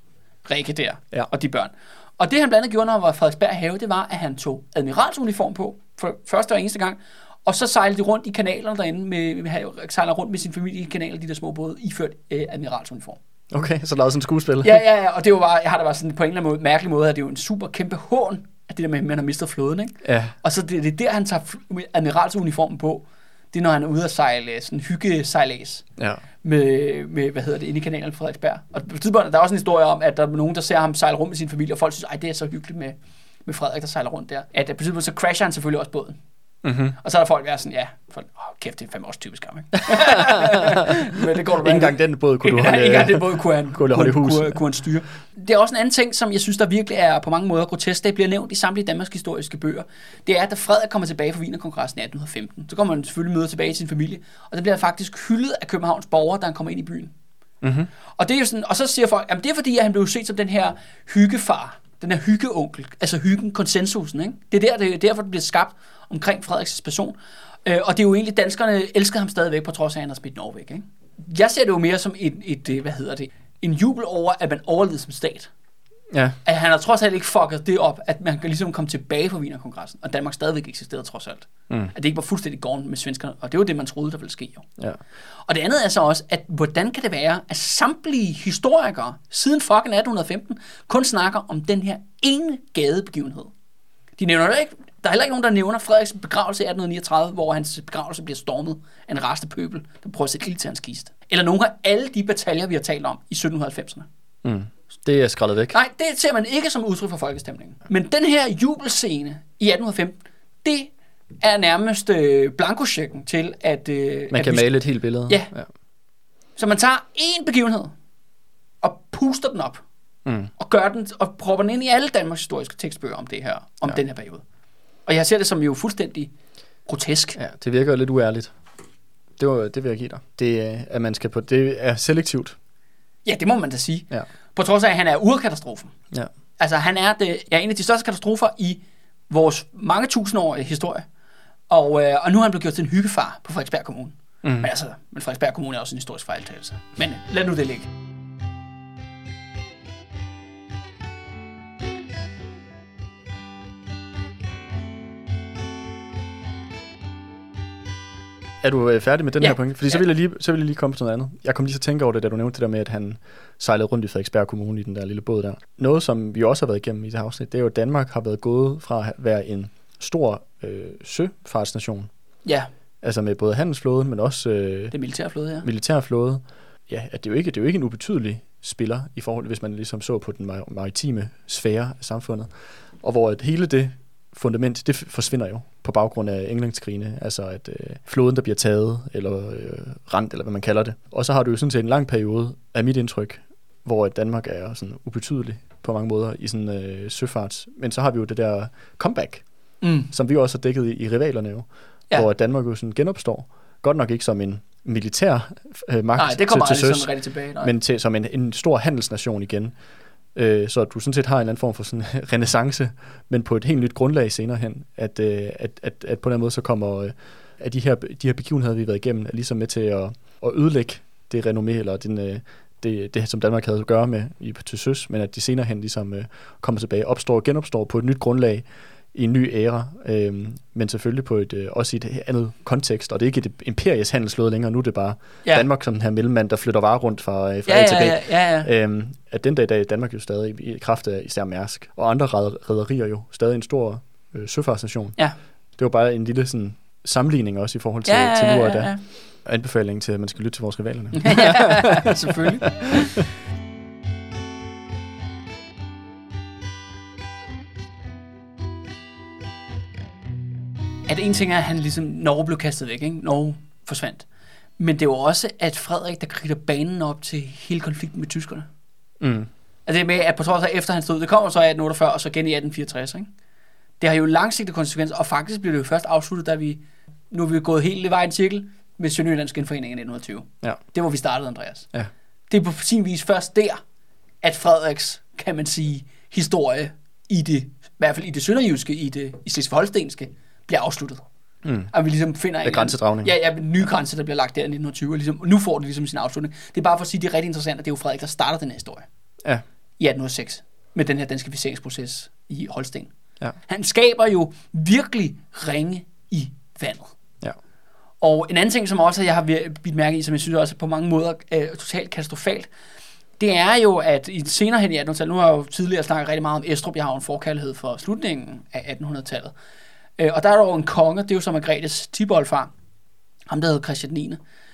Rikke der, Ja. og de børn. Og det han blandt andet gjorde, når han var i Frederiksberg Have, det var, at han tog admiralsuniform på, for første og eneste gang, og så sejlede de rundt i kanalerne derinde, med, med, sejler rundt med sin familie i kanaler, de der små både, iført øh, admiralsuniform. Okay, så lavede sådan en skuespil. Ja, ja, ja, og det var bare, jeg har da bare sådan på en eller anden måde, mærkelig måde, at det er jo en super kæmpe hån, at det der med, at man har mistet flåden, ikke? Ja. Og så det, det er der, han tager admiralsuniformen på. Det er, når han er ude at sejle sådan hyggesejlads ja. med, med, hvad hedder det, inde i kanalen Frederiksberg. Og på et tidspunkt, der er også en historie om, at der er nogen, der ser ham sejle rundt med sin familie, og folk synes, ej, det er så hyggeligt med, med Frederik, der sejler rundt der. At på tidspunkt, så crasher han selvfølgelig også båden. Mm-hmm. Og så er der folk, der er sådan, ja, folk, åh, kæft, det er fandme også typisk ham, ikke? <laughs> Men det går du Ikke engang den båd kunne du <laughs> holde... Ja, ikke engang det både kunne han, kunne holde hus. Kunne, kunne han styre. Det er også en anden ting, som jeg synes, der virkelig er på mange måder grotesk. Det bliver nævnt i samtlige Danmarks historiske bøger. Det er, at da Frederik kommer tilbage fra Wienerkongressen i 1815, så kommer han selvfølgelig møde tilbage til sin familie, og der bliver faktisk hyldet af Københavns borgere, da han kommer ind i byen. Mm-hmm. Og, det er jo sådan, og så siger folk, at det er fordi, at han blev set som den her hyggefar. Den her hyggeonkel, altså hyggen, konsensusen, ikke? Det er der, det er derfor, det bliver skabt omkring Frederiks person. Øh, og det er jo egentlig, danskerne elskede ham stadigvæk, på trods af, at han har smidt Norge væk, ikke? Jeg ser det jo mere som et, et, et hvad hedder det, en jubel over, at man overlevede som stat. Ja, At han har trods alt ikke fucket det op, at man kan ligesom komme tilbage på Wienerkongressen, og Danmark stadigvæk eksisterede trods alt. Mm. At det ikke var fuldstændig gone med svenskerne, og det var det, man troede, der ville ske jo. ja. Og det andet er så også, at hvordan kan det være, at samtlige historikere siden fucking 1815 kun snakker om den her ene gadebegivenhed? De nævner det ikke. Der er heller ikke nogen, der nævner Frederiks begravelse i 1839, hvor hans begravelse bliver stormet af en raste pøbel, der prøver at sætte ild til hans kiste. Eller nogle af alle de bataljer, vi har talt om i 1790'erne. Mm. Det er skrællet væk. Nej, det ser man ikke som udtryk for folkestemningen. Men den her jubelscene i 1815, det er nærmest øh, blankochecken til, at... Øh, Man at kan vi male et helt billede. Ja. ja. Så man tager én begivenhed og puster den op Mm. og gør den og propper den ind i alle Danmarks historiske tekstbøger om det her, om Ja. den her periode. Og jeg ser det som jo fuldstændig grotesk. Ja. det virker jo lidt uærligt. Det, var, det vil jeg give dig. Det, er, at man skal på, det er selektivt. Ja, det må man da sige. Ja. På trods af, at han er urkatastrofen. Ja. Altså, han er det, ja, en af de største katastrofer i vores mange tusindårige historie. Og, øh, og nu er han blevet gjort til en hyggefar på Frederiksberg Kommune. Mm. Men altså, men Frederiksberg Kommune er også en historisk fejltagelse. Men lad nu det ligge. Er du øh, færdig med den Ja. her point? Fordi så Ja. vil, jeg lige, så vil jeg lige komme til noget andet. Jeg kom lige til at tænke over det, da du nævnte det der med, at han sejlede rundt i Frederiksberg Kommune i den der lille båd der. Noget, som vi også har været igennem i det her afsnit, det er jo, at Danmark har været gået fra at være en stor øh, søfartsnation, Ja, altså med både handelsflåden, men også øh, det militærflåde her. militærflåde. Ja, at det er jo ikke, det er jo ikke en ubetydelig spiller i forhold, hvis man ligesom så på den mar- maritime sfære af samfundet. Og hvor at hele det fundament, det forsvinder jo på baggrund af Englandskrigene, altså at øh, floden, der bliver taget, eller øh, rent, eller hvad man kalder det. Og så har du jo sådan set en lang periode, af mit indtryk, hvor Danmark er sådan ubetydelig på mange måder i sådan øh, søfarts. Men så har vi jo det der comeback, Mm. som vi også har dækket i, i rivalerne jo, Ja. hvor Danmark jo sådan genopstår. Godt nok ikke som en militær øh, magt Nej, det kommer til, til søs, sådan rigtig tilbage. Nej. men til, som en, en stor handelsnation igen. Øh, så du sådan set har en eller anden form for sådan <laughs> renaissance, men på et helt nyt grundlag senere hen, at, øh, at, at, at på den måde så kommer øh, at de her, de her begivenheder, vi har været igennem, er ligesom med til at, at ødelægge det renommé, eller den, øh, det, det, som Danmark havde at gøre med i, til søs, men at de senere hen ligesom øh, kommer tilbage, opstår og genopstår på et nyt grundlag, i en ny æra, øh, men selvfølgelig på et, øh, også i et andet kontekst, og det er ikke et imperies handelsflåde længere, nu er det bare ja. ja. Danmark som den her mellemmand, der flytter varer rundt fra, øh, fra ja, A til B. ja, ja, ja, ja. Øhm, at den dag i dag er Danmark jo stadig i kraft af især Mærsk, og andre rædderier jo stadig en stor øh, søfartsnation. Ja. Det var bare en lille sådan, sammenligning også i forhold til, ja, ja, til nu og ja, da. ja. Anbefaling til, at man skal lytte til vores rivalerne. <laughs> ja, selvfølgelig. <laughs> At en ting er, at han ligesom, Norge blev kastet væk, ikke? Norge forsvandt. Men det var også, at Frederik, der kridter banen op til hele konflikten med tyskerne. mm. Altså det med, at på trods af efter han stod, det kommer så i 1848, og så igen i 1864, ikke? Det har jo langsigtede konsekvenser, og faktisk blev det jo først afsluttet, da vi, nu er vi gået hele vejen cirkel, med Sønderjyllands genforening i 1920. Ja. Det var vi startede, Andreas. Ja. Det er på sin vis først der, at Frederiks, kan man sige, historie i det, i hvert fald i det sønderjyske, i det i Slesvig-Holstenske, bliver afsluttet. Mm. Og vi ligesom finder en grænsedragning. Ja, ja, en ny grænse, der bliver lagt der i 1920, og ligesom, nu får det ligesom sin afslutning. Det er bare for at sige, det er rigtig interessant, at det er jo Frederik, der starter den her historie Ja. i 1806 med den her danskificeringsproces i Holsten. Ja. Han skaber jo virkelig ringe i vandet. Ja. Og en anden ting, som også jeg har bidt mærke i, som jeg synes også på mange måder er totalt katastrofalt, det er jo, at i senere hen i 1800-tallet, nu har jeg jo tidligere snakket rigtig meget om Estrup, jeg har jo en forkærlighed for slutningen af 1800-tallet. Øh, Og der er der jo en konge, det er jo som Margrethes tiboldfar, ham der hedder Christian 9.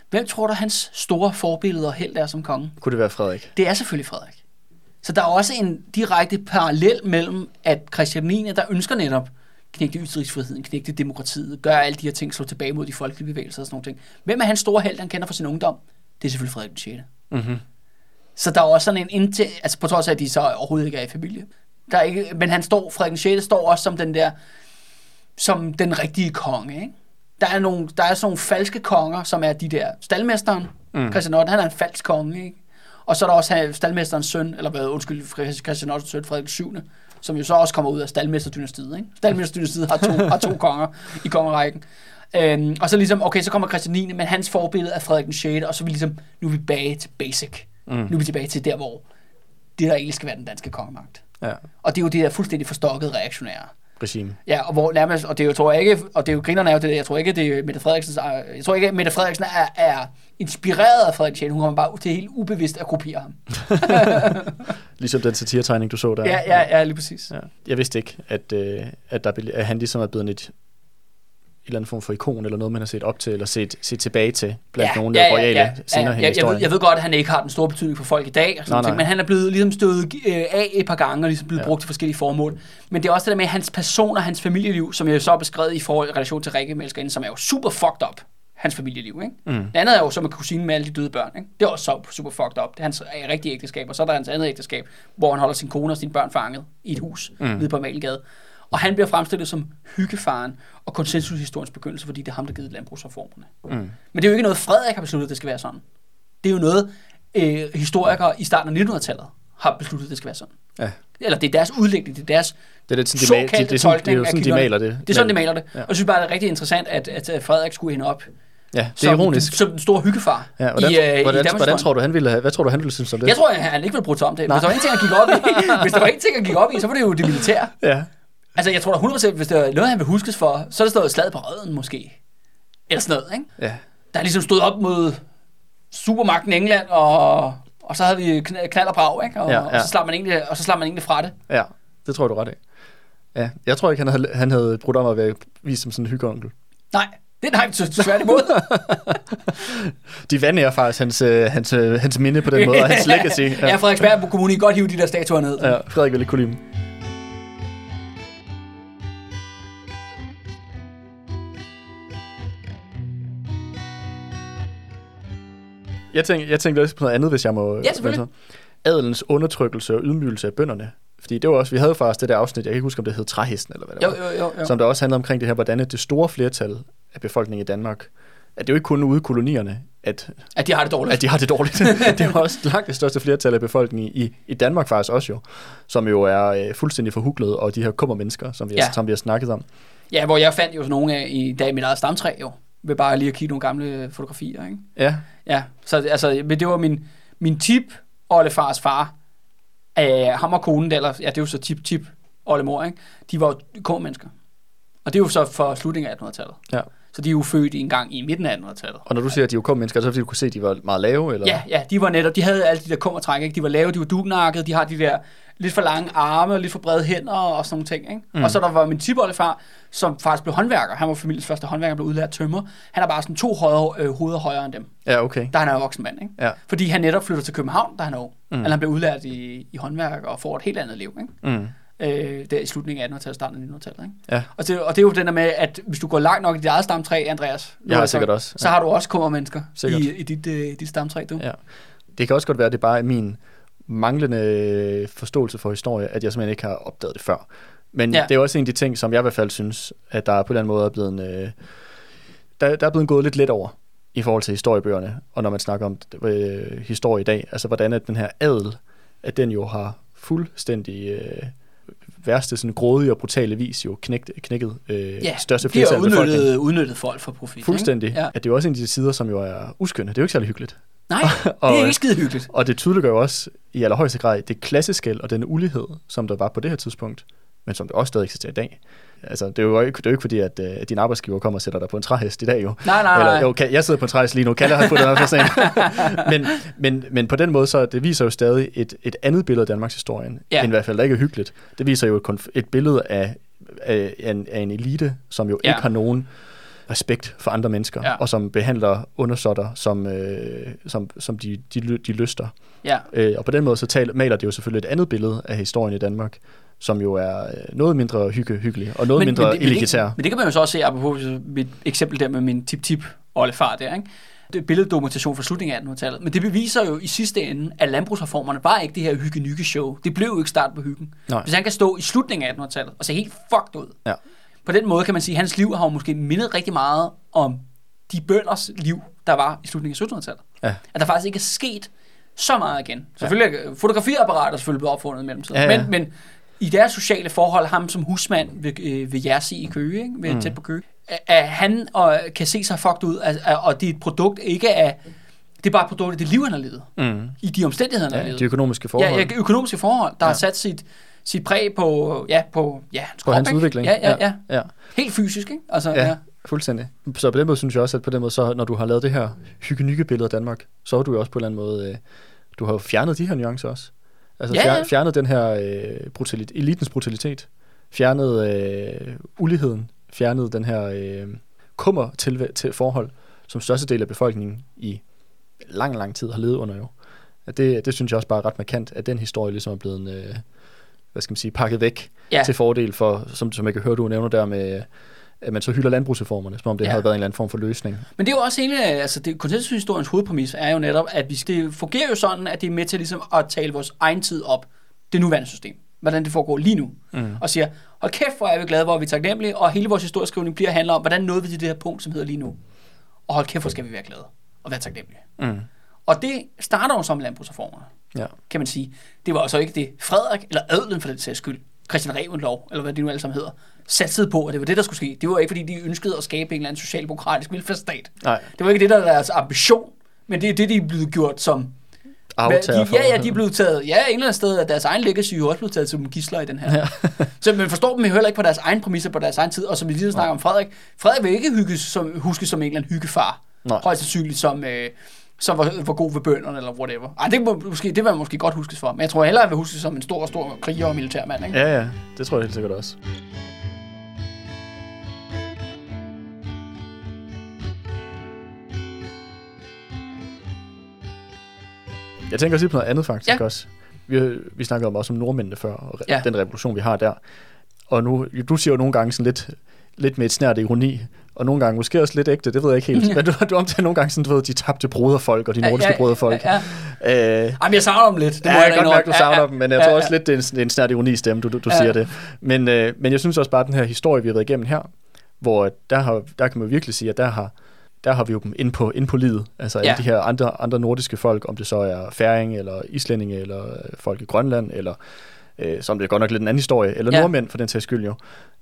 Hvem tror du, hans store forbillede og held er som konge? Kunne det være Frederik? Det er selvfølgelig Frederik. Så der er også en direkte parallel mellem, at Christian 9. der ønsker netop knægte ytringsfriheden, knægte demokratiet, gøre alle de her ting, slå tilbage mod de folkelige bevægelser og sådan nogle ting. Hvem er hans store held, han kender fra sin ungdom? Det er selvfølgelig Frederik den 6. Mm-hmm. Så der er også sådan en indtil, altså på trods af, at de så overhovedet ikke er i familie. Der er ikke, men han står, Frederik den 6. står også som den der, som den rigtige konge, ikke? Der er, nogle, der er sådan nogle falske konger, som er de der, stalmesteren, mm. Christian 8, han er en falsk konge, ikke? Og så er der også stalmesterens søn, eller hvad, undskyld, Christian 8. søn, Frederik den 7. som jo så også kommer ud af Stalmesterdynastiet. Ikke? Stalmesterdynastiet har to, <laughs> har to konger i kongerækken. Øhm, og så ligesom, okay, så kommer Christian 9., men hans forbillede er Frederik den 6., og så er vi ligesom, nu er vi tilbage til basic. Mm. Nu er vi tilbage til der, hvor det, der egentlig skal være den danske kongemagt. Ja, Og det er jo det der fuldstændig forstokkede reaktionære. Regime. Ja, og hvor nærmest, og det er jo, tror jeg ikke, og det er jo grinerne er jo det, jeg tror ikke, det er Mette Frederiksen, jeg tror ikke, Mette Frederiksen er, er inspireret af Frederik Schell. Hun kommer bare til helt ubevidst at kopiere ham. <laughs> Ligesom den satiretegning, du så der. Ja, ja, ja, lige præcis. Ja. Jeg vidste ikke, at, øh, at, der, at han ligesom er blevet et, et eller andet form for ikon, eller noget, man har set op til, eller set, set tilbage til, blandt nogle ja, royale ja, senere ja, i jeg, ved, jeg ved godt, at han ikke har den store betydning for folk i dag, og sådan Nej, nej. men han er blevet ligesom stået øh, af et par gange, og ligesom blevet Ja. ja. brugt til forskellige formål. Men det er også det der med hans person og hans familieliv, som jeg så har beskrevet i forhold, i relation til Rikke Melskerinde, som er jo super fucked up, hans familieliv. Ikke? Mm. Det andet er jo så med kusinen med alle de døde børn. Ikke? Det er også så super fucked up. Det er hans rigtige ægteskab, og så er der hans andet ægteskab, hvor han holder sin kone og sine børn fanget i et hus Mm. nede på Amalgade. Og han bliver fremstillet som hyggefaren og konsensushistoriens begyndelse, fordi det er ham, der givet landbrugsreformerne. Mm. Men det er jo ikke noget, Frederik har besluttet, at det skal være sådan. Det er jo noget, øh, historikere i starten af 1900-tallet har besluttet, at det skal være sådan. Ja. Eller det er deres udlægning, det er deres Det er, lidt sådan, de, såkaldte det, det, er sådan, det er tolkning sådan, de maler det. Det er sådan, de maler det. Ja. Og jeg synes bare, det er rigtig interessant, at, at Frederik skulle hende op Ja, det er som, ironisk. Som den store hyggefar Ja, hvordan, i, øh, i hvordan, hvordan, Danmarkshistorien. tror du, han ville have, hvad tror du, han ville synes om det? Jeg tror, at han ikke ville bruge sig om det. Nej. <laughs> Hvis der var en ting, han gik op i, hvis der var en ting, han gik op i, så var det jo det militære. Ja, Altså, jeg tror da 100%, hvis der er noget, han vil huskes for, så er der stået slag på røden måske. Eller sådan noget, ikke? ja. Der er ligesom stået op mod supermagten England, og, og så havde vi kn- knald og brag, ikke? Og, Ja, ja, og, så slap man egentlig, og så slap man egentlig fra det. Ja, det tror jeg, du ret af. Ja, jeg tror ikke, han havde, han havde brugt om at være vist som sådan en hyggeonkel. Nej, det er nej, tværtimod. <laughs> De vandærer faktisk hans, hans, hans minde på den måde, og hans legacy. ja. <laughs> ja, Frederiksberg på kommunen kan godt hive de der statuer ned. ja Frederik ville ikke kunne lide dem. Jeg tænkte, jeg tænkte også på noget andet, hvis jeg må... Ja, selvfølgelig. Adelens undertrykkelse og ydmygelse af bønderne. Fordi det var også, vi havde faktisk det der afsnit, jeg kan ikke huske, om det hed Træhesten, eller hvad det Jo, var. jo, jo. jo. Som der også handler omkring det her, hvordan det store flertal af befolkningen i Danmark, at det er jo ikke kun ude i kolonierne, at, At de har det dårligt. at de har det dårligt. <laughs> <laughs> det er også langt det største flertal af befolkningen i, i Danmark faktisk også jo, som jo er øh, fuldstændig forhuglet, og de her kummermennesker, som vi, har, Ja. som vi har snakket om. Ja, hvor jeg fandt jo sådan nogle af i dag mit eget stamtræ jo. Ved bare lige at kigge nogle gamle fotografier, ikke? Ja, Ja, så altså, men det var min, min tip oldefars far, øh, ham og konen, eller, ja, det er jo så tip, tip oldemor, ikke? De var jo k-mennesker. Og det er jo så for slutningen af 1800-tallet. ja. Så de er jo født en gang i midten af 1800-tallet. Og når du siger, at de er jo kummermennesker, så er det fordi, du kunne se, at de var meget lave? Eller? Ja, ja, de var netop, de havde alle de der kummertræk, ikke? De var lave, de var dugnakkede, de har de der lidt for lange arme og lidt for brede hænder og sådan nogle ting, ikke? Mm. Og så der var min tipoldefar, som faktisk blev håndværker. Han var familiens første håndværker, blev udlært tømmer. Han er bare sådan to højere, øh, hoveder højere end dem, Ja, okay. da han er voksen mand, ikke? Ja. Fordi han netop flytter til København, da han er ung. Mm. Eller han bliver udlært i, i håndværk og får et helt andet liv, ikke? Mm. Øh, der i slutningen af 1800-tallet, starten af 1900-tallet, ikke? Ja. Og det, og det er jo den der med, at hvis du går langt nok i dit eget stamtræ, Andreas, har altså, sikkert også. så har du også kummermennesker i, i dit, øh, dit stamtræ, du. Ja. Det kan også godt være, at det bare er min manglende forståelse for historie, at jeg simpelthen ikke har opdaget det før. Men ja. Det er også en af de ting, som jeg i hvert fald synes, at der på den måde er blevet, en, øh, der, der er blevet gået lidt let over i forhold til historiebøgerne, og når man snakker om øh, historie i dag, altså hvordan at den her adel, at den jo har fuldstændig øh, værste sådan grådige og brutale vis jo knækt, knækket øh, Ja, største flertal af befolkningen. udnyttet, udnyttet folk for profit. Fuldstændig. Ikke? Ja. At det er jo også en af de sider, som jo er uskynde. Det er jo ikke særlig hyggeligt. Nej, <laughs> det Og, er øh, ikke skide hyggeligt. Og det tydeliggør jo også i allerhøjeste grad det klasseskæld og den ulighed, som der var på det her tidspunkt, men som der også stadig eksisterer i dag. Altså, det er jo ikke, det er jo ikke fordi, at, øh, at din arbejdsgiver kommer og sætter dig på en træhest i dag jo. Nej, nej, Eller, jo, kan, jeg sidder på en træhest lige nu, Kalle har fået det i hvert fald sådan. men, men, men på den måde, så det viser jo stadig et, et andet billede af Danmarks historien, Ja. end i hvert fald, der ikke er hyggeligt. Det viser jo et, konf- et billede af, af, af, en, af en elite, som jo Ja. ikke har nogen respekt for andre mennesker, Ja. og som behandler undersåtter, som, øh, som, som de, de, de lyster. Ja. Øh, og på den måde så tal, maler det jo selvfølgelig et andet billede af historien i Danmark, som jo er øh, noget mindre hygge, hyggelig, og noget men, mindre det- elitær. Men, men det kan man jo så også se, apropos mit eksempel der med min tip-tip oldefar der, ikke? Det billeddokumentation fra slutningen af 1800-tallet. Men det beviser jo i sidste ende, at landbrugsreformerne var ikke det her hygge show. Det blev jo ikke start på hyggen. Nej. Hvis han kan stå i slutningen af 1800-tallet og se helt fucked ud. Ja. På den måde kan man sige, at hans liv har jo måske mindet rigtig meget om de bønders liv, der var i slutningen af 1700-tallet. Ja. At der faktisk ikke er sket så meget igen. Selvfølgelig er fotografiapparater selvfølgelig blevet opfundet i mellemtiden. Ja, ja. Men, men i deres sociale forhold, ham som husmand ved, øh, ved Jersi i Køge, ikke? Ved, mm. tæt på Køge, at, han og, kan se sig fucked ud, at, at, og det er et produkt ikke af, det er bare et produkt af det liv, han har levet. Mm. I de omstændigheder, han har Ja, levet. de økonomiske forhold. Ja, ja, økonomiske forhold, der ja. Ja. har sat sit, sit præg på, ja, på, ja, hans På krop, hans ikke? udvikling. Ja, ja, ja. ja. Helt fysisk, ikke? Altså, Ja, ja. fuldstændig. Så på den måde synes jeg også, at på den måde, så, når du har lavet det her hygge billede af Danmark, så har du jo også på en eller anden måde, øh, du har jo fjernet de her nuancer også. Altså Ja, ja. fjernet den her øh, brutalit, elitens brutalitet, fjernet øh, uligheden, fjernet den her øh, kummer til, til forhold, som største del af befolkningen i lang, lang tid har levet under jo. At det, det synes jeg også bare er ret markant, at den historie ligesom er blevet, øh, hvad skal man sige, pakket væk Ja. til fordel for, som, som jeg kan høre, du nævner der med, at man så hylder landbrugsreformerne, som om det Ja. havde været en eller anden form for løsning. Men det er jo også hele, altså det, konsensushistoriens hovedpræmis er jo netop, at vi, det fungerer jo sådan, at det er med til ligesom at tale vores egen tid op, det nuværende system, hvordan det foregår lige nu, Mm. og siger, hold kæft, hvor er vi glade, hvor er vi taknemmelige, og hele vores historieskrivning bliver handler om, hvordan nåede vi til det her punkt, som hedder lige nu. Og hold kæft, hvor skal vi være glade og være taknemmelige. Mm. Og det starter jo som landbrugsreformerne, Ja. kan man sige. Det var jo så ikke det Frederik, eller adlen for den sags skyld, Christian Revenlov, eller hvad det nu alle sammen hedder, satsede på, at det var det, der skulle ske. Det var ikke, fordi de ønskede at skabe en eller anden socialdemokratisk velfærdsstat. Nej, Det var ikke det, der er deres ambition, men det er det, de er blevet gjort som... aftager for... ja, ja, de er blevet taget... Ja, en eller anden sted, at deres egen legacy jo også blevet taget som gisler i den her. Ja. så man forstår dem jo heller ikke på deres egen præmisser, på deres egen tid. Og som vi lige snakker om Frederik. Frederik vil ikke hygges som, huske som en eller anden hyggefar. Nej. Højst sandsynligt som... Øh, som var, var god ved bønderne, eller whatever. Ej, det, må, måske, det vil man måske godt huskes for. Men jeg tror hellere, at vil huskes som en stor, stor kriger og militærmand. Ikke? Ja, ja, det tror jeg helt sikkert også. Jeg tænker også lige på noget andet faktisk Ja. også. Vi, vi snakkede om også om nordmændene før, og ja. den revolution, vi har der. Og nu, du siger jo nogle gange sådan lidt, lidt med et snært ironi, og nogle gange måske også lidt ægte, det ved jeg ikke helt. Ja. Men du, du omtaler nogle gange sådan, du ved, de tabte broderfolk og de nordiske ja, broderfolk. Ja, ja. Øh, Jamen, jeg savner dem lidt. Det må ja, jeg da godt mærke, du savner Ja, ja. dem, men jeg Ja, tror ja. også lidt, det er en, en snært ironi stemme, du, du, du Ja. siger det. Men, øh, men jeg synes også bare, at den her historie, vi har været igennem her, hvor der, har, der kan man virkelig sige, at der har, der har vi jo dem ind på, ind på livet. Altså Ja. ja. alle de her andre, andre nordiske folk, om det så er færing, eller islændinge, eller øh, folk i Grønland, eller øh, som det er godt nok lidt en anden historie, eller Ja. nordmænd for den sags skyld jo,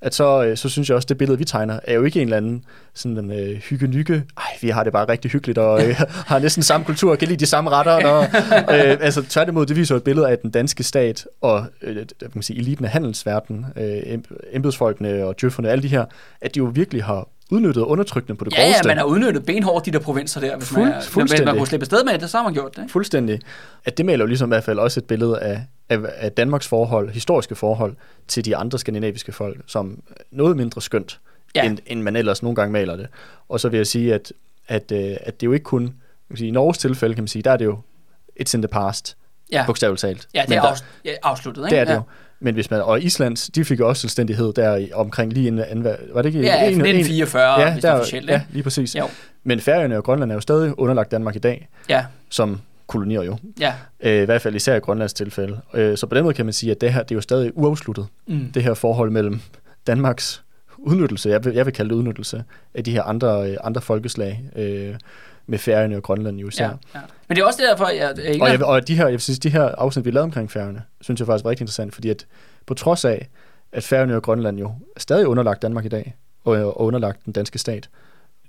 at så, øh, så synes jeg også, at det billede, vi tegner, er jo ikke en eller anden sådan en øh, hygge-nygge. Ej, vi har det bare rigtig hyggeligt, og øh, <laughs> har næsten samme kultur, og kan lide de samme retter. Og, <laughs> øh, altså tværtimod, det viser jo et billede af den danske stat, og øh, kan man sige, eliten af handelsverden, øh, em- embedsfolkene og djøfferne, alle de her, at de jo virkelig har udnyttet undertrykkende på det Ja, ja, groveste. man har udnyttet benhårdt de der provinser der, hvis man, Fuld- hvis fuldstændig. man kunne slippe afsted med det, så har man gjort det. ikke? Fuldstændig. At det maler jo ligesom i hvert fald også et billede af, af, af Danmarks forhold, historiske forhold til de andre skandinaviske folk, som noget mindre skønt, Ja. ja. end, end man ellers nogle gange maler det. Og så vil jeg sige, at, at, øh, at det jo ikke kun, kan man sige, i Norges tilfælde kan man sige, der er det jo it's in the past, Ja, bogstaveligt talt. ja det er afs- ja, afsluttet. Ikke? det er det ja. jo. Men hvis man, og Islands, de fik også selvstændighed der omkring lige inden var det ikke? Ja, en- en- 1944, ja, hvis det er der, officielt. ja, lige præcis. Jo. Men Færøerne og Grønland er jo stadig underlagt Danmark i dag, Ja, som kolonier jo. ja. Øh, I hvert fald især i Grønlands tilfælde. Øh, så på den måde kan man sige, at det her det er jo stadig uafsluttet. Mm. Det her forhold mellem Danmarks udnyttelse, jeg vil, jeg vil kalde det udnyttelse, af de her andre, øh, andre folkeslag, øh, med Færøerne og Grønland jo især. Ja, ja. Men det er også derfor, jeg, jeg, Og, jeg, og de her, jeg sige, de her afsnit, vi lavede omkring Færøerne, synes jeg faktisk var rigtig interessant, fordi at på trods af, at Færøerne og Grønland jo er stadig underlagt Danmark i dag, og, og underlagt den danske stat.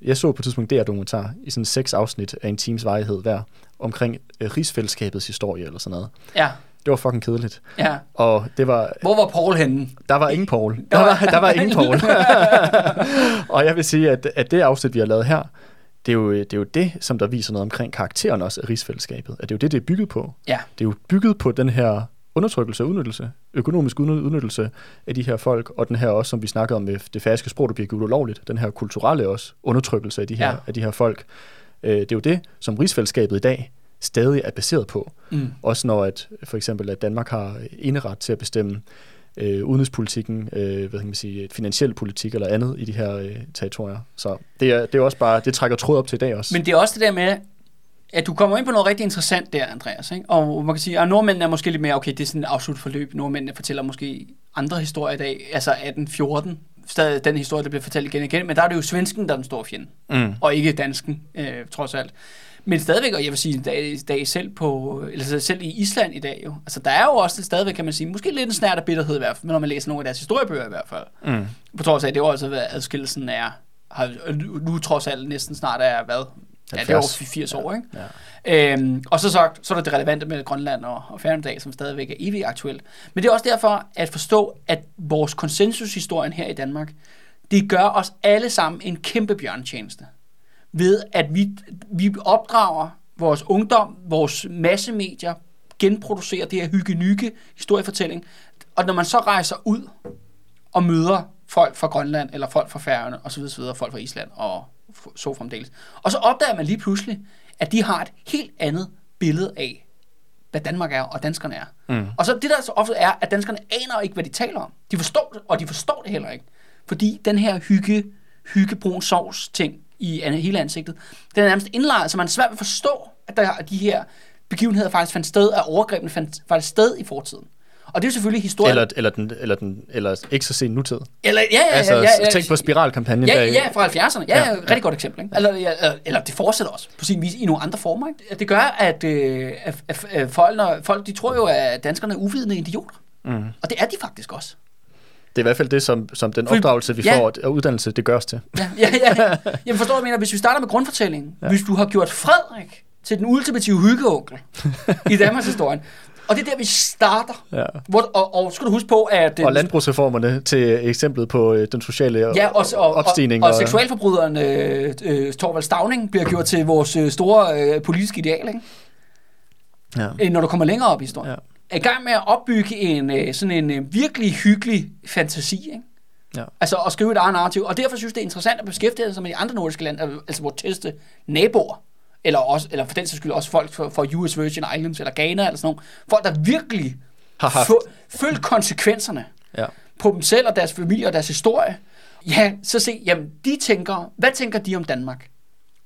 Jeg så på et tidspunkt der dokumentar i sådan seks afsnit af en times varighed hver, omkring øh, rigsfællesskabets historie eller sådan noget. ja, Det var fucking kedeligt. ja. Og det var, Hvor var Paul henne? der var ingen Paul. Der var, der var <laughs> ingen Paul. <laughs> og jeg vil sige, at, at det afsnit, vi har lavet her, det er, jo, det er jo det, som der viser noget omkring karakteren også af rigsfællesskabet. At det er jo det, det er bygget på. Ja, Det er jo bygget på den her undertrykkelse og udnyttelse, økonomisk udny- udnyttelse af de her folk, og den her også, som vi snakkede om med det færøske sprog, der bliver gjort ulovligt, den her kulturelle også undertrykkelse af de her, Ja. ja. af de her folk. Øh, det er jo det, som rigsfællesskabet i dag stadig er baseret på. mm. Også når at, for eksempel, at Danmark har eneret til at bestemme øh, udenrigspolitikken, øh, hvad kan man sige, finansiel politik eller andet i de her øh, territorier. Så det er, det er også bare, det trækker tråd op til i dag også. Men det er også det der med, at du kommer ind på noget rigtig interessant der, Andreas. Ikke? Og man kan sige, at nordmændene er måske lidt mere, okay, det er sådan et afslut forløb. Nordmændene fortæller måske andre historier i dag, altså 1814. Stadig den historie, der bliver fortalt igen og igen. Men der er det jo svensken, der er den store fjende, mm. og ikke dansken, øh, trods alt. Men stadigvæk, og jeg vil sige, dag, dag selv, på, eller selv i Island i dag jo, altså der er jo også stadigvæk, kan man sige, måske lidt en snært af bitterhed i hvert fald, når man læser nogle af deres historiebøger i hvert fald. Mm. På trods af, at det jo altså, hvad adskillelsen er, har, nu trods alt næsten snart er, hvad? Ja, det er over 80 år, ikke? Ja. Øhm, og så sagt, så er der det relevante med Grønland og, og Færøerne som stadigvæk er evigt aktuelt. Men det er også derfor at forstå, at vores konsensushistorien her i Danmark, det gør os alle sammen en kæmpe bjørntjeneste. Ved at vi, vi opdrager vores ungdom, vores massemedier, genproducerer det her hygge historiefortælling. Og når man så rejser ud og møder folk fra Grønland, eller folk fra Færøerne, og så videre, så videre, folk fra Island, og så fremdeles. Og så opdager man lige pludselig, at de har et helt andet billede af, hvad Danmark er, og danskerne er. Mm. Og så det der så ofte er, at danskerne aner ikke, hvad de taler om. De forstår det, og de forstår det heller ikke. Fordi den her hygge, hyggebrun sovs ting i hele ansigtet, den er nærmest indlejret, så man er svært ved at forstå, at der er de her begivenheder faktisk fandt sted, at overgrebene fandt faktisk sted i fortiden. Og det er jo selvfølgelig historien. Eller, eller, den, eller, den, eller ikke så sen nutid. Eller, ja, ja, altså, ja, ja, ja, tænk på spiralkampagnen. Ja, ja, fra 70'erne. Ja, Ja, ja, rigtig godt eksempel. Ikke? Eller, ja, eller, eller det fortsætter også på sin vis i nogle andre former. Ikke? Det gør, at, øh, at, at folk, når, folk de tror jo, at danskerne er uvidende idioter. Mm. Og det er de faktisk også. Det er i hvert fald det, som, som den opdragelse, vi ja. får, og uddannelse, det gør os til. Ja, ja, ja. <laughs> Jamen forstår du, mener? Hvis vi starter med grundfortællingen. Ja. Hvis du har gjort Frederik til den ultimative hyggeonkel i Danmarks historien. <laughs> Og det er der, vi starter. Ja. Hvor, og, og skal du huske på, at... øh, Og landbrugsreformerne til eksemplet på øh, den sociale Ja, og, og, og, opstigning. og, og seksualforbryderen øh, øh, Torvald Stavning bliver gjort til vores øh, store øh, politiske ideal, ikke? ja. Øh, når du kommer længere op i historien. Ja. Er i gang med at opbygge en øh, sådan en øh, virkelig hyggelig fantasi, ikke? Ja. Altså at skrive et eget narrativ. Og derfor synes det er interessant at beskæftige sig med de andre nordiske lande, al- altså vores tætteste naboer. Eller, også, eller for den sags skyld også folk fra, fra US Virgin Islands eller Ghana eller sådan nogle. Folk, der virkelig Har haft. følt konsekvenserne Ja. på dem selv og deres familie og deres historie. Ja, så se, jamen de tænker, hvad tænker de om Danmark?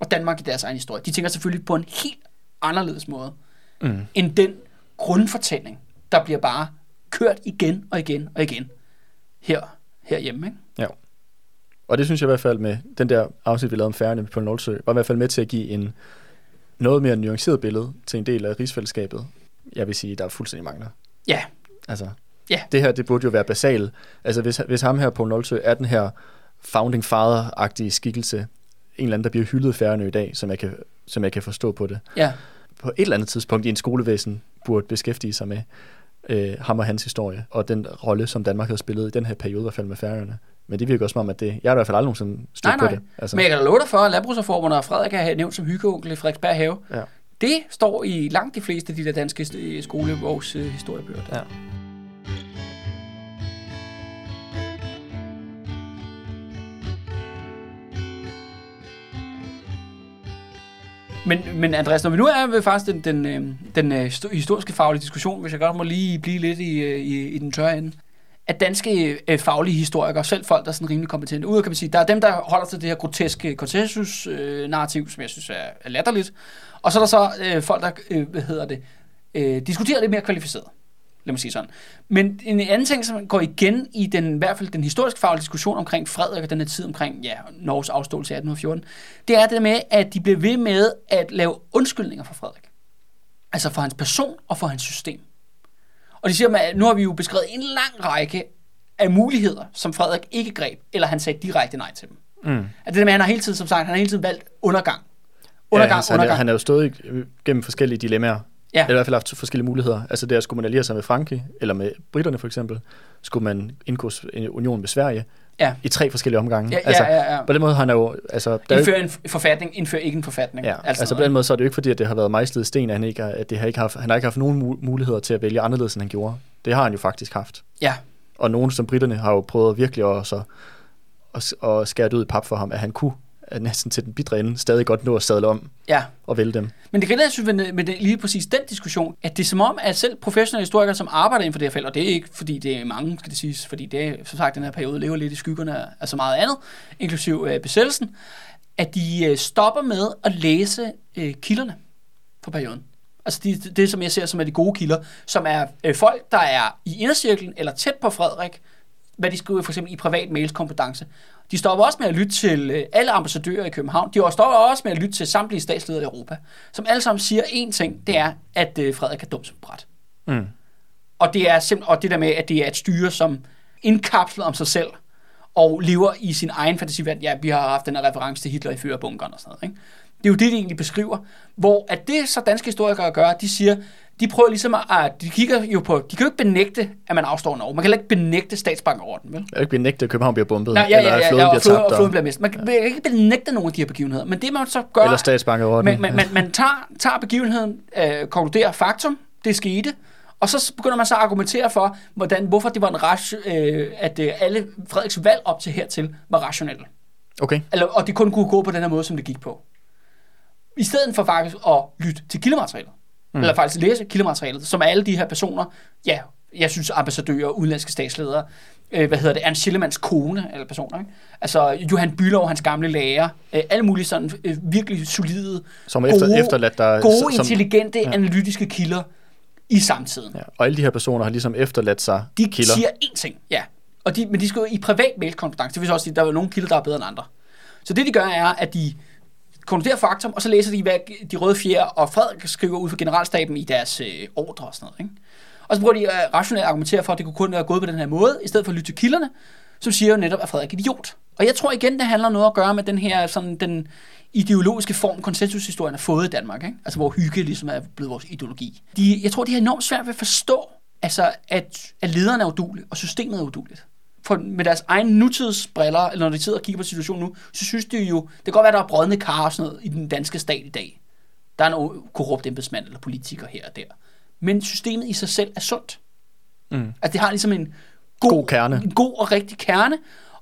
Og Danmark i deres egen historie. De tænker selvfølgelig på en helt anderledes måde, Mm. end den grundfortælling, der bliver bare kørt igen og igen og igen her, herhjemme. Ikke? Ja. Og det synes jeg i hvert fald med den der afsnit, vi lavede om færgerne på Nolsø, var i hvert fald med til at give en noget mere nuanceret billede til en del af rigsfællesskabet. Jeg vil sige, der er fuldstændig mangler. Ja, Altså, Ja. det her, det burde jo være basal. Altså, hvis, hvis ham her på Nolsø er den her founding father-agtige skikkelse, en eller anden, der bliver hyldet i Færøerne i dag, som jeg, kan, som jeg kan forstå på det, ja, på et eller andet tidspunkt i en skolevæsen burde beskæftige sig med øh, ham og hans historie, og den rolle, som Danmark havde spillet i den her periode, i hvert fald med Færøerne. Men det virker også som om, at det, jeg har i hvert fald aldrig nogensinde stødt nej, på nej. det. Altså, Men jeg kan da love dig for, at landbrugsreformerne og Frederik er nævnt som hyggeonkel i Frederiksberg Have. ja. Det står i langt de fleste af de der danske øh, skolebogs øh, historiebøger. Ja. Men, men Andreas, når vi nu er ved faktisk den, den, øh, den øh, historiske faglige diskussion, hvis jeg godt må lige blive lidt i, øh, i, i den tørre ende, at danske øh, faglige historikere, selv folk, der er sådan rimelig kompetente, ud kan man sige, der er dem, der holder til det her groteske konsensus-narrativ, som jeg synes er, er latterligt, og så er der så øh, folk, der, øh, hvad hedder det, øh, diskuterer det mere kvalificeret. Lad mig sige sådan. Men en anden ting, som går igen i den, i hvert fald den historiske faglige diskussion omkring Frederik og den her tid omkring ja, Norges afståelse i 1814, det er det med, at de blev ved med at lave undskyldninger for Frederik. Altså for hans person og for hans system. Og de siger, at nu har vi jo beskrevet en lang række af muligheder, som Frederik ikke greb, eller han sagde direkte nej til dem. Mm. At det der med, at han har hele tiden, som sagt, han har hele tiden valgt undergang. Undergang, ja, altså, han, er, undergang. han er jo stået gennem forskellige dilemmaer. Ja. Eller i hvert fald haft forskellige muligheder. Altså der skulle man alliere sig med Frankrig, eller med britterne for eksempel. Skulle man indgå en union med Sverige Ja. i tre forskellige omgange. Ja, ja, altså, ja, ja. På den måde har han jo... Altså, der er Indfør en forfatning, indfør ikke en forfatning. Ja, Alt altså, altså på den måde så er det jo ikke fordi, at det har været mejslet i sten, at han ikke har, at det har ikke haft, han har ikke haft nogen mu- muligheder til at vælge anderledes, end han gjorde. Det har han jo faktisk haft. Ja, Og nogen som britterne har jo prøvet virkelig at, så, at, at skære det ud i pap for ham, at han kunne næsten til den bidre ende stadig godt nå at sadle om ja. og vælge dem. Men det gælder, jeg synes, med, med det, lige præcis den diskussion, at det er som om, at selv professionelle historikere, som arbejder inden for det her felt, og det er ikke, fordi det er mange, skal det siges, fordi det er, som sagt, den her periode lever lidt i skyggerne af- så meget andet, inklusiv øh, besættelsen, at de øh, stopper med at læse øh, kilderne for perioden. Altså det, det, som jeg ser som er de gode kilder, som er øh, folk, der er i indercirklen eller tæt på Frederik, hvad de skriver for eksempel i privat mails kompetence. De stopper også med at lytte til øh, alle ambassadører i København. De stopper også med at lytte til samtlige statsledere i Europa, som alle sammen siger én ting, det er, at øh, Frederik er dum som bræt. Mm. Og det er simpelthen, og det der med, at det er et styre, som indkapslet om sig selv, og lever i sin egen fantasiverden. Ja, vi har haft den her reference til Hitler i førerbunkeren og sådan noget. Ikke? Det er jo det, de egentlig beskriver. Hvor at det så danske historikere gør, de siger, de prøver ligesom at, de kigger jo på, de kan jo ikke benægte, at man afstår Norge. Man kan ikke benægte statsbankerorden, vel? Jeg kan ikke benægte, at København bliver bombet, Nej, ja, eller ja, ja, floden ja, og, bliver floden, tabt, og floden bliver mistet. Man kan ikke benægte nogen af de her begivenheder, men det man så gør, eller statsbankerorden. man, man, man, man tager, tager begivenheden, øh, konkluderer faktum, det skete, og så begynder man så at argumentere for, hvordan, hvorfor det var en rash, øh, at øh, alle Frederiks valg op til hertil var rationelle. Okay. Eller, og det kun kunne gå på den her måde, som det gik på. I stedet for faktisk at lytte til kildematerialet. Mm. Eller faktisk læse kildematerialet, som er alle de her personer, ja, jeg synes ambassadører, udenlandske statsledere, øh, hvad hedder det, Ernst Schillemanns kone, eller personer, ikke? Altså Johan Bylov, hans gamle lærer, øh, alle mulige sådan øh, virkelig solide, Som er efter, efterladt der... gode, som, intelligente, ja. analytiske kilder i samtiden. ja, og alle de her personer har ligesom efterladt sig De kilder. siger én ting, ja. Og de, men de skal jo i privat mailkompetence. Det vil så også sige, at der er nogle kilder, der er bedre end andre. Så det, de gør, er, at de konkluderer faktum, og så læser de, hvad de røde fjer og Frederik skriver ud for generalstaben i deres øh, ordre og sådan noget. Ikke? Og så prøver de øh, at rationelt argumentere for, at det kunne kun være gået på den her måde, i stedet for at lytte til kilderne, som siger jo netop, at Frederik er idiot. Og jeg tror igen, det handler noget at gøre med den her sådan, den ideologiske form, konsensushistorien har fået i Danmark. Ikke? Altså hvor hygge ligesom er blevet vores ideologi. De, jeg tror, de har enormt svært ved at forstå, altså, at, at lederne er udulige, og systemet er uduligt. For med deres egen nutidsbriller, eller når de sidder og kigger på situationen nu, så synes de jo, det kan godt være, der er brødende kar og sådan noget i den danske stat i dag. Der er en korrupt embedsmand eller politiker her og der. Men systemet i sig selv er sundt. Mm. Altså det har ligesom en god, God kerne. en god og rigtig kerne,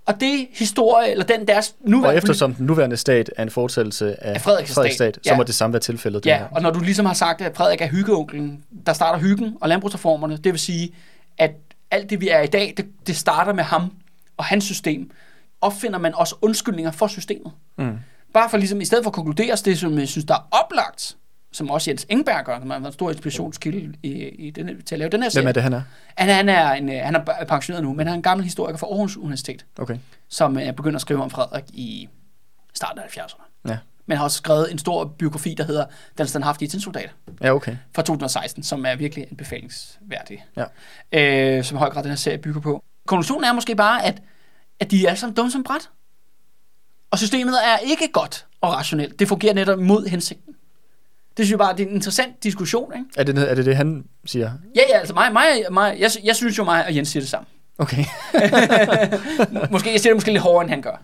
og det historie, eller den deres Og nuværende eftersom den nuværende stat er en fortsættelse af Af Frederiks Frederiks stat, stat, så ja. må det samme være tilfældet. det Ja, her. og når du ligesom har sagt, at Frederik er hyggeonklen, der starter hyggen og landbrugsreformerne, det vil sige, at alt det, vi er i dag, det, det starter med ham og hans system. Opfinder man også undskyldninger for systemet. Mm. Bare for ligesom, i stedet for at konkludere det, som jeg synes, der er oplagt, som også Jens Engberg gør, som har været en stor inspirationskilde i, i denne, til at lave den her serie. Hvem er det, han er? Han, han, er en, øh, han er pensioneret nu, men han er en gammel historiker fra Aarhus Universitet, Okay. som er begyndt at skrive om Frederik i starten af 70'erne. Ja. Men har også skrevet en stor biografi, der hedder Den standhaftige tinsoldat Ja, okay. fra 2016, som er virkelig en befalingsværdig, Ja. øh, som i høj grad den her serie bygger på. Konklusionen er måske bare, at, at de er alle sammen dumme som bræt. Og systemet er ikke godt og rationelt. Det fungerer netop mod hensigten. Det synes jeg bare, det er en interessant diskussion. Ikke? Er det, er det det, han siger? Ja, ja, altså mig, mig, mig jeg, jeg synes jo mig og Jens siger det samme. Okay. <laughs> Måske, jeg siger det måske lidt hårdere, end han gør.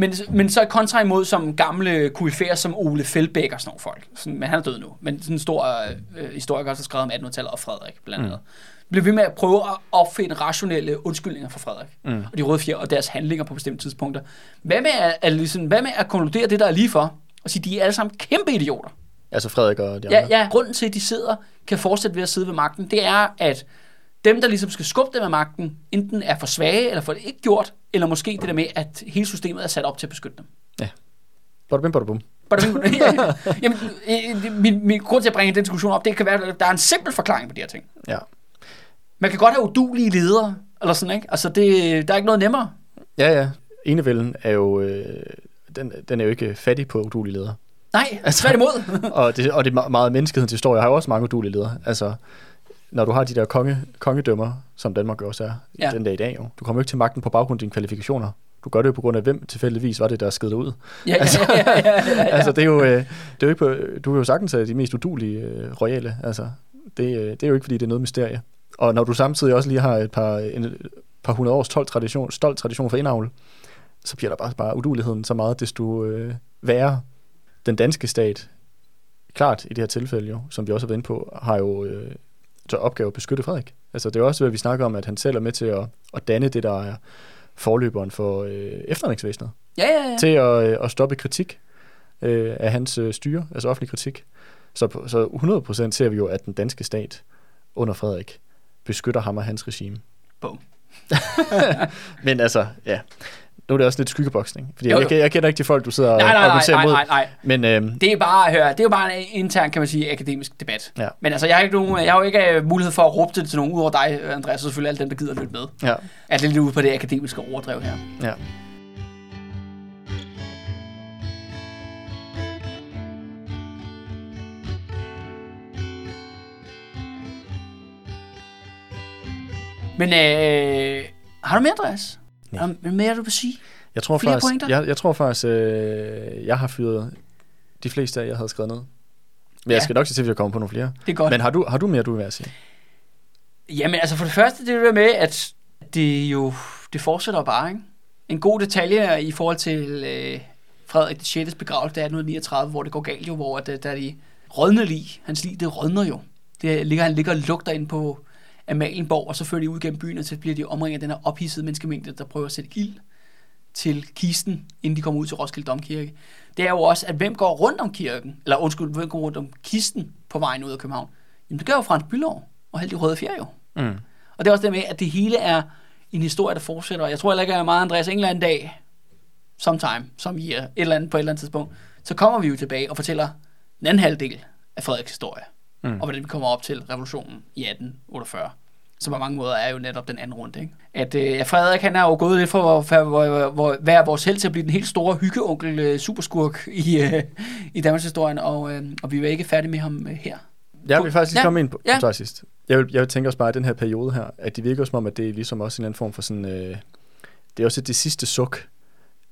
Men, men så kontra imod som gamle kuifærer som Ole Feldbæk og sådan nogle folk. Sådan, men han er død nu. Men sådan en stor øh, historiker, der har skrevet om 1800-tallet og Frederik blandt andet. Mm. Blev ved med at prøve at opfinde rationelle undskyldninger for Frederik. Mm. Og de røde fjer og deres handlinger på bestemte tidspunkter. Hvad med at, at, ligesom, hvad med at konkludere det, der er lige for? Og sige, de er alle sammen kæmpe idioter. Altså Frederik og de Ja, andre. ja, grunden til, at de sidder, kan fortsætte ved at sidde ved magten, det er, at dem, der ligesom skal skubbe dem af magten, enten er for svage, eller for det ikke gjort, eller måske det der med, at hele systemet er sat op til at beskytte dem. Bada bim, bada bum. Jamen, min, min grund til at bringe den diskussion op, det kan være, at der er en simpel forklaring på de her ting. Ja. Man kan godt have udulige ledere, eller sådan, ikke? Altså, det, der er ikke noget nemmere. Ja, ja. Enevælden er jo... Øh, den, den er jo ikke fattig på udulige ledere. Nej, altså, tværtimod. <laughs> og det, og det er me- meget menneskehedens historie har jo også mange udulige ledere. Altså, når du har de der konge, kongedømmer, som Danmark også er Ja. den dag i dag, jo. du kommer jo ikke til magten på baggrund af dine kvalifikationer. Du gør det jo på grund af, hvem tilfældigvis var det, der sked dig ud. ja, ja, ja, ja, ja, ja. Altså, det er jo, øh, det er jo ikke på, du kan jo sagtens have de mest udulige øh, royale. Altså, det, øh, det er jo ikke, fordi det er noget mysterie. Og når du samtidig også lige har et par, en, par hundrede års stolt tradition, stolt tradition for indavl, så bliver der bare, bare uduligheden så meget, desto øh, værre. Den danske stat, klart i det her tilfælde jo, som vi også har været inde på, har jo øh, til opgave at beskytte Frederik. Altså det er også, hvad vi snakker om, at han selv er med til at, at danne det, der er forløberen for øh, efterretningsvæsenet ja, ja, ja. til at, øh, at stoppe kritik øh, af hans øh, styre, altså offentlig kritik. Så, så 100% ser vi jo, at den danske stat under Frederik beskytter ham og hans regime. Bum. <laughs> Men altså, ja, Nu er det også lidt skyggeboksning, fordi Jo, jeg, jo. jeg, jeg kender ikke de folk, du sidder og Nej, nej, nej, argumenterer nej, imod. nej, nej. Men øhm, Det er bare, hør, det er jo bare en intern, kan man sige, akademisk debat. Ja. Men altså, jeg har, ikke nogen, jeg har jo ikke øh, mulighed for at råbe det til nogen, udover dig, Andreas, og selvfølgelig alle dem, der gider lytte med. ja, Er det lidt ude på det akademiske overdrev her. ja. Men øh, har du mere, Andreas? Nej. Du mere, du vil sige? Jeg tror Flere faktisk, pointer? jeg, jeg tror faktisk, øh, jeg har fyret de fleste af, jeg havde skrevet ned. Men ja. Jeg skal nok se til, at jeg kommer på nogle flere. Det er godt. Men har du, har du mere, du vil være sige? Jamen altså for det første, det det der med, at det jo, det fortsætter bare, ikke? En god detalje i forhold til øh, Frederik den 6. begravelse, det er 1839, hvor det går galt jo, hvor at, øh, der er de rådne lig, hans lig, det rådner jo. Det ligger, han ligger og lugter ind på Amalienborg, og så fører de ud gennem byen, og så bliver de omringet af den her ophidsede menneskemængde, der prøver at sætte ild til kisten, inden de kommer ud til Roskilde Domkirke. Det er jo også, at hvem går rundt om kirken, eller undskyld, hvem går rundt om kisten på vejen ud af København? Jamen det gør jo Frans Bylov og de røde fjer jo. Mm. Og det er også det med, at det hele er en historie, der fortsætter. Jeg tror heller ikke, at meget Andreas en eller anden dag, sometime, som i et eller andet på et eller andet tidspunkt, så kommer vi jo tilbage og fortæller den anden halvdel af Frederiks historie. Mm. Og hvordan vi kommer op til revolutionen i 1848. Som på mange måder er jo netop den anden runde. Ikke? At, øh, at Frederik han er jo gået lidt for at for, for, for, vores held til at blive den helt store hyggeonkel øh, superskurk i, øh, i Danmarks historien, og, øh, og vi er ikke færdige med ham øh, her. Jeg vil faktisk lige Ja. komme ind på, Ja. sidst. Jeg vil, jeg tænke også bare i den her periode her, at det virker som om, at det er ligesom også en anden form for sådan, øh, det er også det sidste suk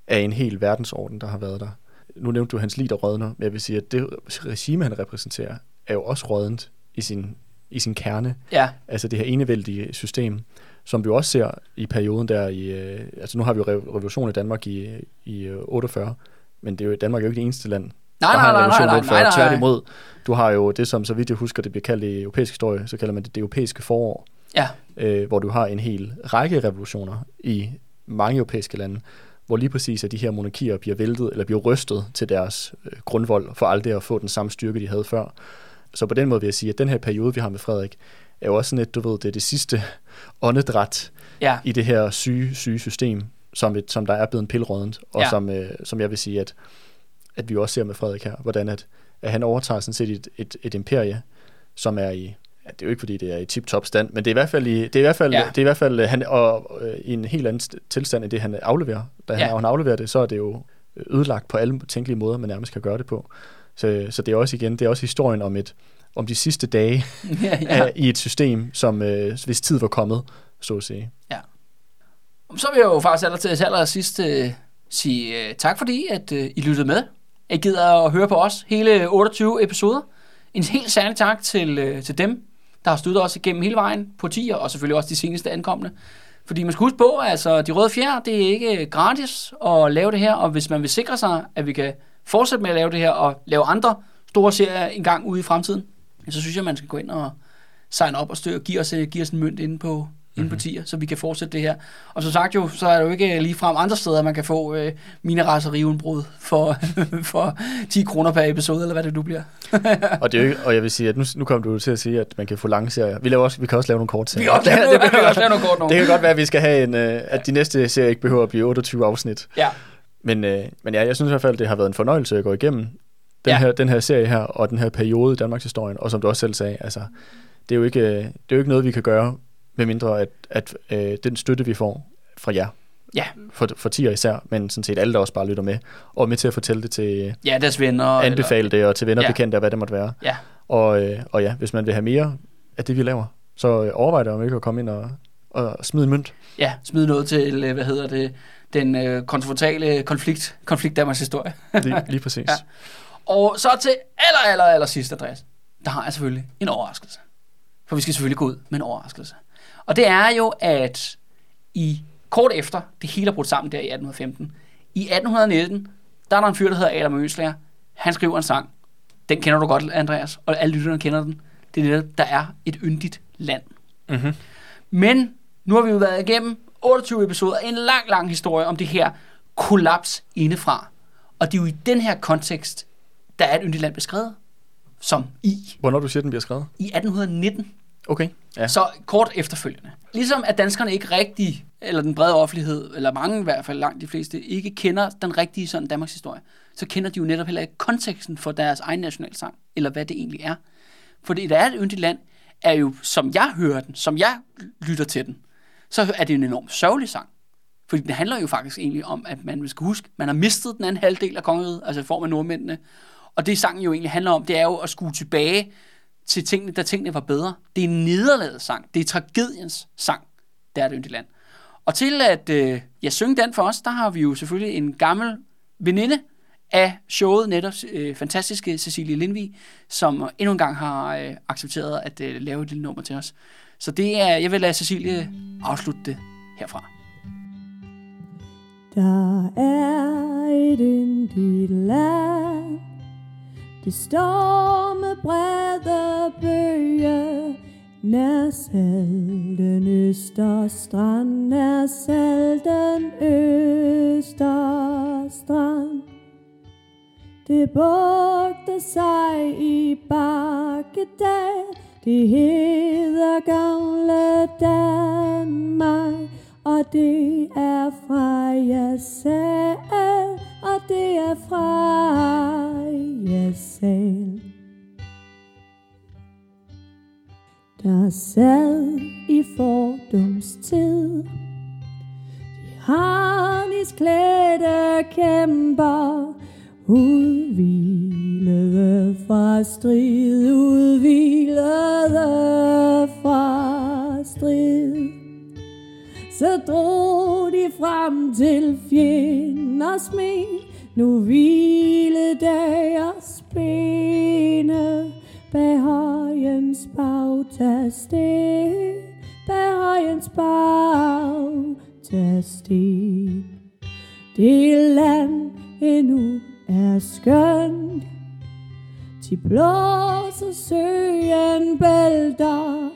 af en hel verdensorden, der har været der. Nu nævnte du hans liv, der rådner, men jeg vil sige, at det regime, han repræsenterer, er jo også rådent i sin, i sin kerne. Ja, Altså det her enevældige system, som vi også ser i perioden der i, øh, altså nu har vi jo rev- revolution i Danmark i, i øh, 48, men det er jo, Danmark er jo ikke det eneste land, nej, der nej, har en nej, revolution nej, nej, 48. nej, nej. Tværtimod, du har jo det, som så vidt jeg husker, det bliver kaldt i europæisk historie, så kalder man det det europæiske forår, Ja, øh, hvor du har en hel række revolutioner i mange europæiske lande, hvor lige præcis at de her monarkier bliver væltet, eller bliver rystet til deres øh, grundvold, for aldrig at få den samme styrke, de havde før. Så på den måde vil jeg sige, at den her periode, vi har med Frederik, er jo også sådan et, du ved, det er det sidste <laughs> åndedræt ja, i det her syge, syge system, som, et, som der er blevet pilrådent, og Ja. som, øh, som jeg vil sige, at, at vi også ser med Frederik her, hvordan at, at han overtager sådan set et, et, et imperie, som er i, ja, det er jo ikke fordi det er i tip-top stand, men det er i hvert fald, i, det er i hvert fald, Ja. det er i hvert fald øh, han, og, øh, i en helt anden st- tilstand end det, han afleverer. Da han, Ja. ja. han afleverer det, så er det jo ødelagt på alle tænkelige måder, man nærmest kan gøre det på. Så, så det er også igen, det er også historien om et om de sidste dage <laughs> ja, ja. ja. i et system, som øh, hvis tid var kommet, så at sige. Så vil jeg jo faktisk aller til aller sidst øh, sige øh, tak fordi, at øh, I lyttede med. At I gider at høre på os hele 28 episoder. En helt særlig tak til, øh, til dem, der har støttet os igennem hele vejen på 10 og selvfølgelig også de seneste ankommende. Fordi man skal huske på, at altså, de røde fjer, det er ikke gratis at lave det her, og hvis man vil sikre sig, at vi kan fortsætte med at lave det her, og lave andre store serier en gang ude i fremtiden, så synes jeg, man skal gå ind og sign op og støtte, give os, give os en mønt inde på, inde på tier, så vi kan fortsætte det her. Og som sagt jo, så er det jo ikke lige frem andre steder, man kan få øh, mine raseriudbrud for, <laughs> for 10 kroner per episode, eller hvad det nu bliver. <laughs> Og, det er jo, ikke- og jeg vil sige, at nu, nu kommer du til at sige, at man kan få lange serier. Vi, laver også, vi kan også lave nogle korte Vi serier. kan også noget, vi kan også lave noget kort nu. Det kan godt være, at vi skal have en, øh, at de næste serier ikke behøver at blive 28 afsnit. Ja, Men, øh, men ja, jeg synes i hvert fald, det har været en fornøjelse at gå igennem den, Ja. her, den her serie her, og den her periode i Danmarks historie. Og som du også selv sagde, altså, det, er jo ikke, det er jo ikke noget, vi kan gøre, medmindre at, at øh, den støtte, vi får fra jer, ja, for, for tier især, men sådan set alle, der også bare lytter med, og er med til at fortælle det til, ja, deres venner. anbefale det, og til venner Ja. bekendte, og hvad det måtte være. Ja, Og, øh, og ja, hvis man vil have mere af det, vi laver, så øh, overvej det om ikke at komme ind og, og smide en mønt. ja, smid noget til, øh, hvad hedder det, den øh, kontroversielle konflikt, konflikt Danmarks historie. Lige, lige <laughs> præcis. Ja. Og så til aller, aller, aller sidst, Andreas, der har jeg selvfølgelig en overraskelse. For vi skal selvfølgelig gå ud med en overraskelse. Og det er jo, at i kort efter, det hele er brudt sammen der i 1815, i 1819, der er der en fyr, der hedder Adam Øslager. Han skriver en sang. Den kender du godt, Andreas, og alle lytterne kender den. Det er det, der er et yndigt land. Mm-hmm. Men nu har vi jo været igennem 28 episoder, en lang, lang historie om det her kollaps indefra. Og det er jo i den her kontekst, der er et yndigt land beskrevet, som i, Hvornår du siger, den bliver skrevet? i 1819. Okay, ja. Så kort efterfølgende. Ligesom at danskerne ikke rigtig, eller den brede offentlighed, eller mange i hvert fald, langt de fleste, ikke kender den rigtige sådan Danmarks historie, så kender de jo netop heller ikke konteksten for deres egen nationalsang, eller hvad det egentlig er. For det er et yndigt land, er jo, som jeg hører den, som jeg lytter til den, så er det en enormt sørgelig sang. Fordi det handler jo faktisk egentlig om, at man skal huske, man har mistet den anden halvdel af kongeriget, altså i form af nordmændene. Og det sangen jo egentlig handler om, det er jo at skue tilbage til tingene, da tingene var bedre. Det er en nederlaget sang. Det er tragediens sang. Der er det yndigt land. Og til at øh, jeg synge den for os, der har vi jo selvfølgelig en gammel veninde af showet, netop øh, fantastiske Cecilie Lindvig, som endnu en gang har øh, accepteret at øh, lave et lille nummer til os. Så det er, jeg vil lade Cecilie afslutte det herfra. Der er et yndigt land. Det står med brede bøge Nær salten Østerstrand Nær salten Østerstrand Det bugter sig i bakkedal. Det hedder gamle Danmark og det er fra Jasal, og det er fra Jasal. Der sad i fordumstid De harnisklædte kæmper Udvilede fra strid Udvilede fra strid. Så drog de frem til fjenders smil Nu hvile deres bene Bag højens bagtasten Bag højens bagtasten Det land endnu er skønt De blåser søen bælter.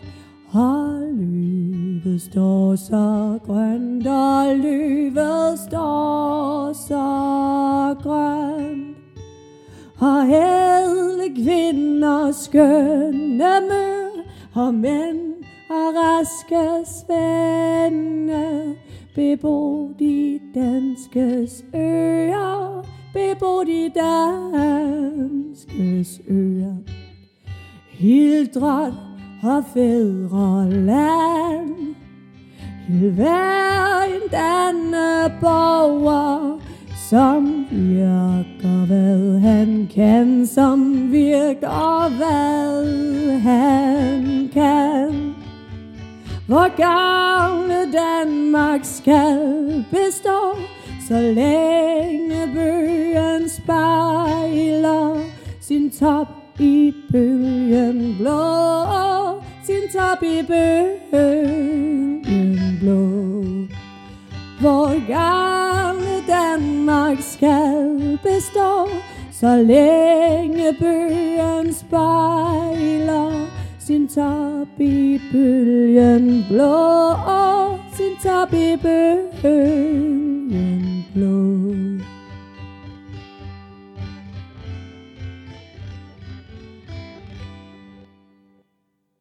Og løvet står så grønt, og løvet står så grønt. Og ædle kvinder skønne mør, og mænd og raske svende, bebo de danskes øer, beboet i danskes øer. Hildret og fædreland. Hild hver en danneborger, som virker hvad han kan, som virker hvad han kan. Hvor gamle Danmark skal bestå, så længe bøgen spejler sin top i bølgen blå Sin top i bølgen blå. Hvor gamle Danmark skal bestå Så længe bøgen spejler sin top i bølgen blå, sin top i bølgen blå.